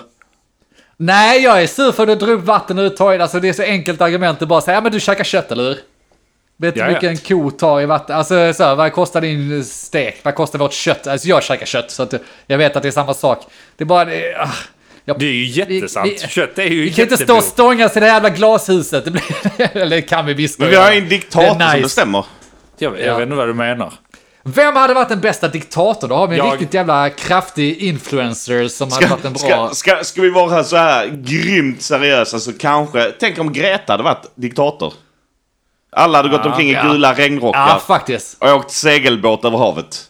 Nej, jag är sur för att du drog upp vatten ur tojen. Alltså det är så enkelt argument att bara säga, ja men du käkar kött eller hur? Vet du hur mycket en ko tar i vatten? Alltså så här, vad kostar din stek? Vad kostar vårt kött? Alltså jag käkar kött så att jag vet att det är samma sak. Det är bara... Det, ah, jag, Det är ju jättesant. vi- Kött är ju vi kan inte stå och stångas i det här jävla glashuset. Det blir, eller kan vi visst Men vi har en diktator är som nice. bestämmer. Jag, jag Ja. vet inte vad du menar. Vem hade varit den bästa diktatorn? Då har vi en Jag- riktigt jävla kraftig influencer som hade Ska, varit en bra... ska, ska, ska vi vara så här grymt seriösa så kanske... Tänk om Greta hade varit diktator. Alla hade gått omkring i ja. gula regnrockar. Ja, faktiskt. och åkt segelbåt över havet.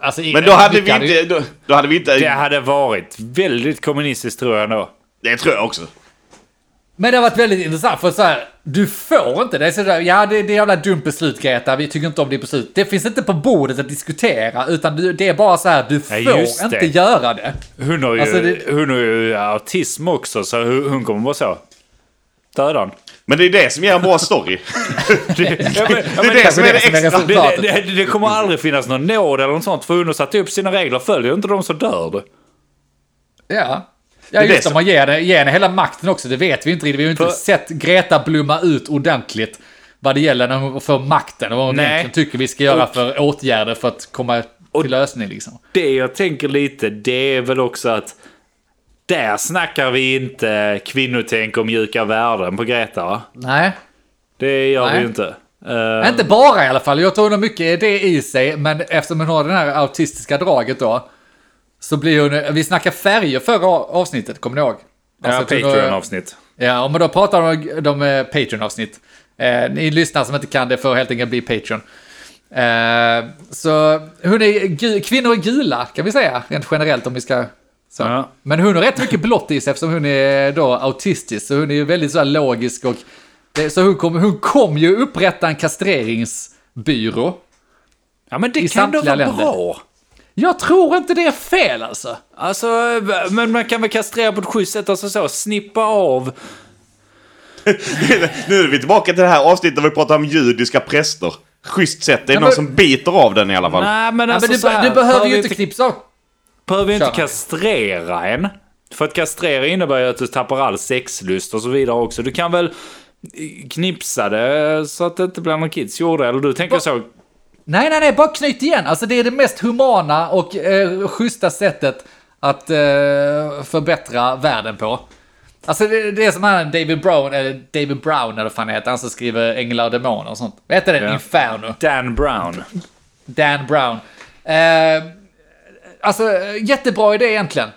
Alltså, Men då hade vi inte... Då, då hade vi inte... Det hade varit väldigt kommunistiskt tror jag ändå. Det tror jag också. Men det har varit väldigt intressant för så här, du får inte, det är sådär, ja det, det är jävla dumt beslut Greta, vi tycker inte om ditt beslut. Det finns inte på bordet att diskutera, utan du, det är bara så här, du får just inte det. göra det. Hon har ju, Alltså, det- hon har ju autism också så hon kommer vara så. Döda han. Men det är det som ger en bra story. Det, ja, men, Det men är det som är det extra. det, det, det kommer aldrig finnas någon nåd eller något sånt för hon har satt upp sina regler. Följer inte de så dör du. Ja. Ja det just det, som- man ger, det- ger henne hela makten också, det vet vi inte riktigt. Vi har ju inte För- sett Greta blomma ut ordentligt vad det gäller när hon får makten och vad hon Nej. egentligen tycker vi ska göra Och- för åtgärder för att komma till lösning liksom. Det jag tänker lite, det är väl också att där snackar vi inte kvinnotänk och mjuka värden på Greta va? Nej. Det gör Nej. vi ju inte. Eh, Inte bara i alla fall, jag tror hon har mycket det i sig, men eftersom hon har det här autistiska draget då, så blir hon, vi snackar färger förra avsnittet, kommer ni ihåg? ja, Alltså, har- Patreon-avsnitt. Ja, men då pratar de om de eh, Patreon-avsnitt. Eh, ni lyssnare som inte kan det får helt enkelt bli Patreon. Eh, så hon är kvinnor är gula, kan vi säga, rent generellt om vi ska... Så. Ja. Men hon har rätt mycket blått i sig eftersom hon är då autistisk, så hon är ju väldigt så här logisk och... Det, så hon kommer hon kom ju upprätta en kastreringsbyrå. Ja men det kan då vara länder. bra. Jag tror inte det är fel alltså. Alltså, men man kan väl kastrera på ett schysst sätt, alltså så, snippa av. nu är vi tillbaka till det här avsnittet där vi pratar om judiska präster. Schysst sätt. Det är Ja, någon men- som biter av den i alla fall. Nej men Ja, alltså men du, så här, du behöver ju inte knipsa av. Behöver ju inte kastrera en. För att kastrera innebär ju att du tappar all sexlust och så vidare också. Du kan väl knipsa det så att det inte blir någon kids gjorde Eller du tänker så. Nej, nej, nej, bara knyt igen. Alltså det är det mest humana och eh, schyssta sättet att eh, förbättra världen på. Alltså det, det är som han David Brown, eller David Brown eller vad fan heter, han som skriver Änglar och Demoner och sånt. Vad heter den? Ja. Inferno. Dan Brown. Dan Brown. Eh, alltså jättebra idé egentligen.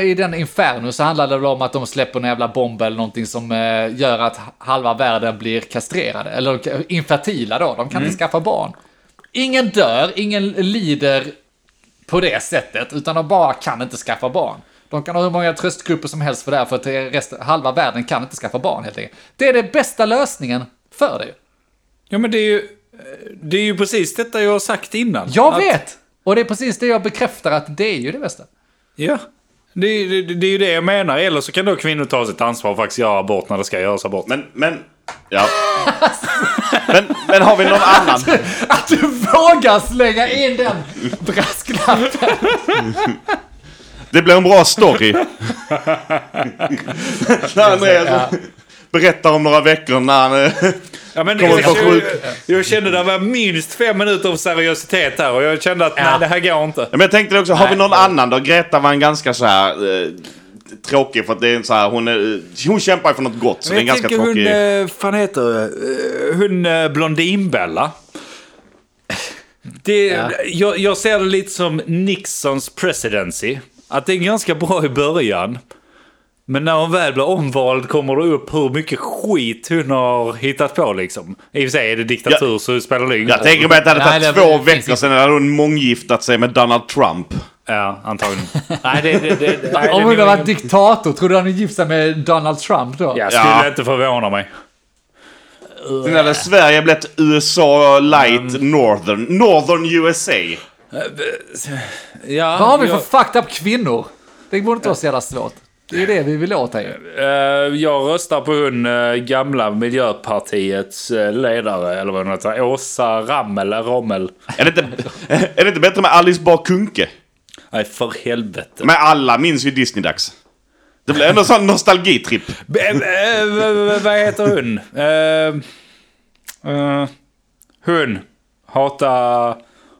I den Inferno så handlar det väl om att de släpper en jävla bomb eller någonting som eh, gör att halva världen blir kastrerade. Eller infertila då, de kan inte skaffa barn. Ingen dör, ingen lider på det sättet, utan de bara kan inte skaffa barn. De kan ha hur många tröstgrupper som helst för det här, för att det är rest, halva världen kan inte skaffa barn helt enkelt. Det är den bästa lösningen för det. Ja men det är ju, det är ju precis detta jag har sagt innan. Jag vet! Och det är precis det jag bekräftar att det är ju det bästa. Ja. Det, är- det, det är ju det jag menar. Eller så kan då kvinnor ta sitt ansvar och faktiskt göra abort när det ska göras abort. Men, men... Ja. men, men har vi någon annan? Att du vågar slänga in den brasklappen! Det blir en bra story. när Andreas Ja. berättar om några veckor när han... Ja, men jag, jag, jag kände det var minst fem minuter av seriositet här och jag kände att Ja. nej, det här går inte. Men jag tänkte också, har vi Nej. någon annan då? Greta var en ganska så här... Eh, tråkig för att det är en så här, hon, är, hon kämpar för något gott. Så det är en ganska tråkig... hon, eh, fan heter eh, hon eh, Blondinbella. Det, Ja. jag, jag ser det lite som Nixons presidency. Att det är ganska bra i början. Men när hon väl blir omvald kommer det upp hur mycket skit hon har hittat på liksom. I och för sig är det diktatur så spelar det ingen Jag tänker mig att det hade tagit två det veckor sedan hade hon månggiftat sig med Donald Trump. Ja, antagligen. nej, det, det, det, nej, Om hon hade varit diktator, tror du han är gift sig med Donald Trump då? Jag skulle Ja. inte förvåna mig. Sen hade Sverige blivit USA light northern. Northern USA. Ja, Vad har vi jag, för fucked up kvinnor? Det borde inte vara så jävla svårt. Det är det vi vill åt här eh, jag röstar på hon eh, gamla Miljöpartiets eh, ledare, eller vad hon heter, Åsa Rammel, Rommel. Är det inte, är det inte bättre med Alice Bah Kuhnke? Nej, för helvete. Men alla minns ju Disney-dags. Det blir ändå en sån nostalgitripp. Vad heter hon? Eh, hon. Hata...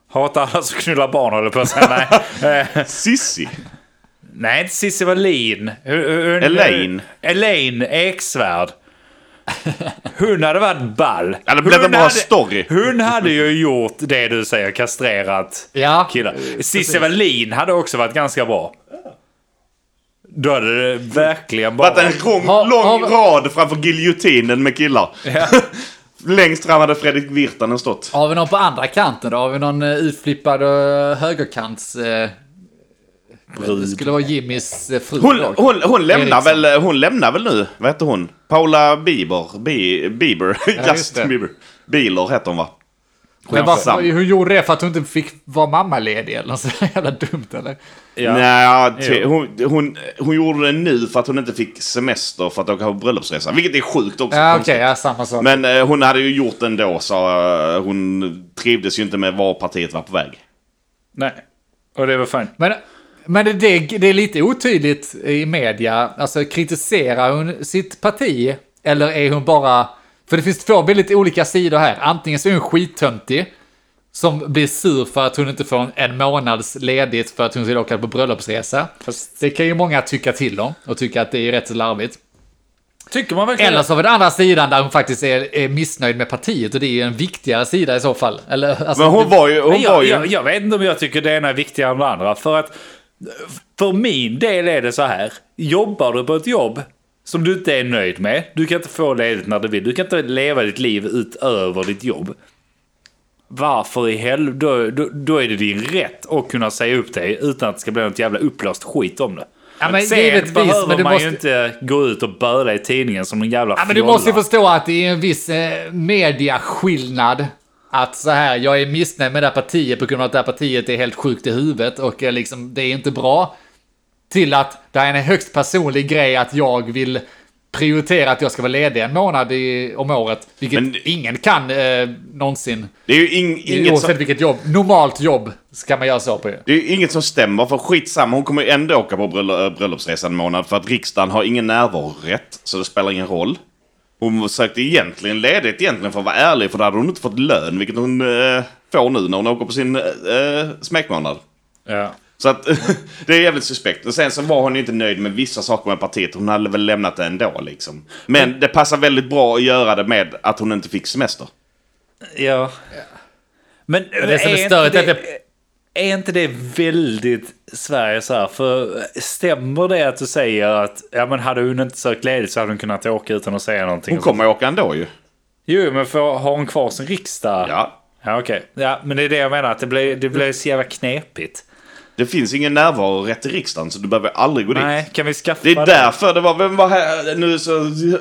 Hata alla som knullar barn håller på att säga. Nej, Sissi. Nej inte Cissi Wallin. Elaine. Elaine Eksvärd. Hon hade varit ball. Ja, det blev en Hon bra hade- story. Hon hade ju gjort det du säger, kastrerat Ja. killar. Cissi Wallin hade också varit ganska bra. Då hade det verkligen bara... Varit en lång, Har- lång har- rad framför giljotinen med killar. Längst fram hade Fredrik Virtanen stått. Har vi någon på andra kanten då? Har vi någon uh, utflippad uh, högerkants... Uh, det skulle vara Jimmys uh, fru Hon, hon, hon, lämnar Eriksson. väl, hon lämnar väl nu? Vad heter hon? Paula Bieber? Bi, Bieber? just Justin det. Bieber. Bieler heter hon va? Men varför, hon gjorde det för att hon inte fick vara mammaledig eller något så jävla dumt eller? Ja. Nej, hon, hon, hon gjorde det nu för att hon inte fick semester för att åka på bröllopsresa. Vilket är sjukt också. Ja konstigt. ja samma sak. Men eh, hon hade ju gjort det ändå så eh, hon trivdes ju inte med var partiet var på väg. Nej. Och det var fint. Men, men det, det, det är lite otydligt i media. Alltså kritiserar hon sitt parti? Eller är hon bara... För det finns två väldigt olika sidor här. Antingen så är hon skittöntig. Som blir sur för att hon inte får en, en månads ledigt för att hon ska åka på bröllopsresa. Fast- Det kan ju många tycka till om. Och tycka att det är rätt så larvigt. Tycker man verkligen Eller så har vi den andra sidan där hon faktiskt är, är missnöjd med partiet. Och det är ju en viktigare sida i så fall. Eller, alltså, Men hon var ju... Hon Men var jag, ju jag, jag vet inte om jag tycker det ena är viktigare än det andra. För att för min del är det så här. Jobbar du på ett jobb som du inte är nöjd med. Du kan inte få ledigt när du vill. Du kan inte leva ditt liv utöver ditt jobb. Varför i helvete? Då, då, då är det din rätt att kunna säga upp dig utan att det ska bli något jävla uppblåst skit om det. Ja, men Sen givetvis, behöver men du man måste- ju inte gå ut och böla i tidningen som en jävla Ja, men du måste ju förstå att det är en viss eh, mediaskillnad. Att så här, jag är missnöjd med det här partiet på grund av att det här partiet är helt sjukt i huvudet och eh, liksom, det är inte bra. Till att det är en högst personlig grej att jag vill prioritera att jag ska vara ledig en månad i, om året. Vilket Men- ingen kan eh, någonsin. Det är ju ing, inget Oavsett som, vilket jobb. Normalt jobb ska man göra så på det är ju inget som stämmer, för skitsamma. Hon kommer ändå åka på bröll- bröllopsresan en månad för att riksdagen har ingen närvarorätt, så det spelar ingen roll. Hon sökte egentligen ledigt egentligen för att vara ärlig, för då hade hon inte fått lön, vilket hon eh, får nu när hon åker på sin eh, smekmånad. Ja. Så att det är jävligt suspekt. Och sen så var hon inte nöjd med vissa saker med partiet. Hon hade väl lämnat det ändå liksom. Men det passar väldigt bra att göra det med att hon inte fick semester. Ja. Men det som är inte störigt är det, att är inte det väldigt Sverige så här? För stämmer det att du säger att ja, men hade hon inte sökt ledigt så hade hon kunnat åka utan att säga någonting? Hon kommer åka ändå ju. Jo, men för, har hon kvar sin riksdag? Ja. Ja, okej. Ja, men det är det jag menar, att det blir, det blir så jävla knepigt. Det finns ingen närvarorätt i riksdagen så du behöver aldrig gå dit. Nej, kan vi skaffa Det är därför det var, vem var här, nu så,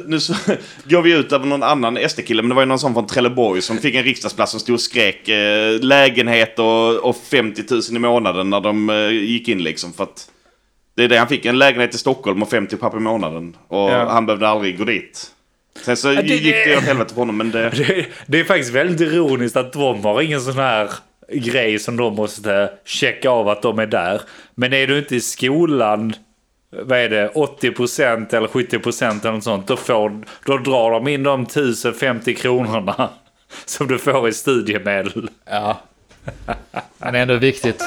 nu så går vi ut över någon annan SD-kille, men det var ju någon sån från Trelleborg som fick en riksdagsplats som stod och skrek eh, lägenhet och, och 50 000 i månaden när de eh, gick in liksom för att det är det han fick, en lägenhet i Stockholm och 50 papp i månaden. Och Ja. han behövde aldrig gå dit. Sen så det- gick det åt helvete för honom, men det... Det, det är faktiskt väldigt ironiskt att de har ingen sån här grej som de måste checka av att de är där. Men är du inte i skolan, vad är det, 80% eller 70% eller något sånt, då, får, då drar de in de 1050 kronorna som du får i studiemedel. Ja. Men det är ändå viktigt.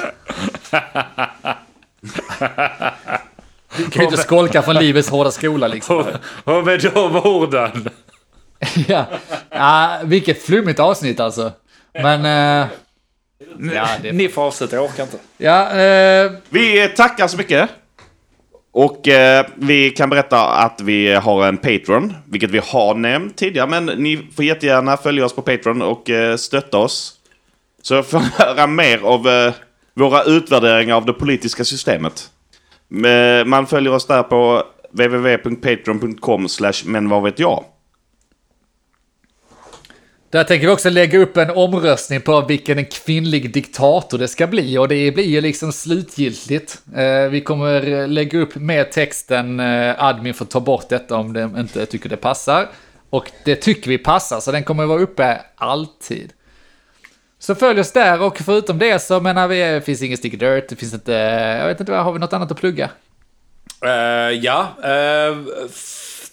Du kan ju inte skolka från livets hårda skola liksom. Och, och med de orden. ja. ja, vilket flummigt avsnitt alltså. Men... Eh, Ja, det- Ni får avsluta, jag orkar inte. Ja, eh, Vi tackar så mycket. Och eh, vi kan berätta att vi har en Patreon, vilket vi har nämnt tidigare. Men ni får jättegärna följa oss på Patreon och eh, stötta oss. Så får ni höra mer av eh, våra utvärderingar av det politiska systemet. Eh, Man följer oss där på www.patreon.com men vad vet jag. Där tänker vi också lägga upp en omröstning på vilken en kvinnlig diktator det ska bli och det blir ju liksom slutgiltigt. Eh, vi kommer lägga upp med texten eh, admin får ta bort detta om de inte tycker det passar. Och det tycker vi passar så den kommer vara uppe alltid. Så följ oss där och förutom det så menar vi, det finns ingen sticky dirt, det finns inte, jag vet inte, har vi något annat att plugga? Eh, ja, eh, f-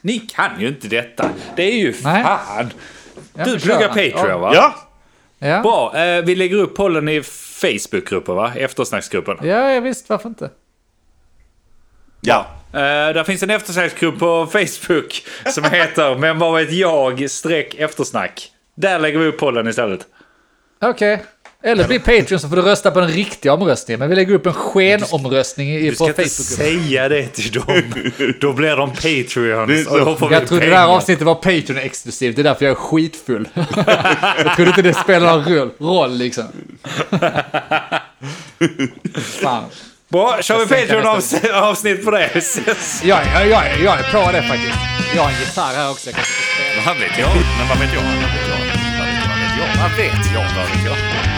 ni kan ju inte detta. Det är ju Nej. fan. Du pluggar. Patreon Ja. va? Ja, Ja, Bra. Eh, vi lägger upp pollen i Facebookgruppen va? Eftersnacksgruppen. ja, ja visst, varför inte? ja. Eh, där finns en eftersnacksgrupp på Facebook som heter Men vad vet jag streck eftersnack. Där lägger vi upp pollen istället. Okej. Eller bli Patreon så får du rösta på den riktiga omröstningen. Men vi lägger upp en skenomröstning i- Du på ska inte Facebook. säga det till dem. Då blir de Patreons. Det och då får Jag trodde det pengar. här avsnittet var Patreon-exklusivt, det är därför jag är skitfull. jag trodde inte det spelade någon roll, roll liksom. Fan. Bra, kör vi Patreon-avsnitt på det. Jag, jag, jag, jag är på det faktiskt. Jag har en gitarr här också. Jag kan spela. Vad vet jag? Men vad vet jag? Vad vet jag? Vad vet jag? Vad vet jag? Vad vet jag?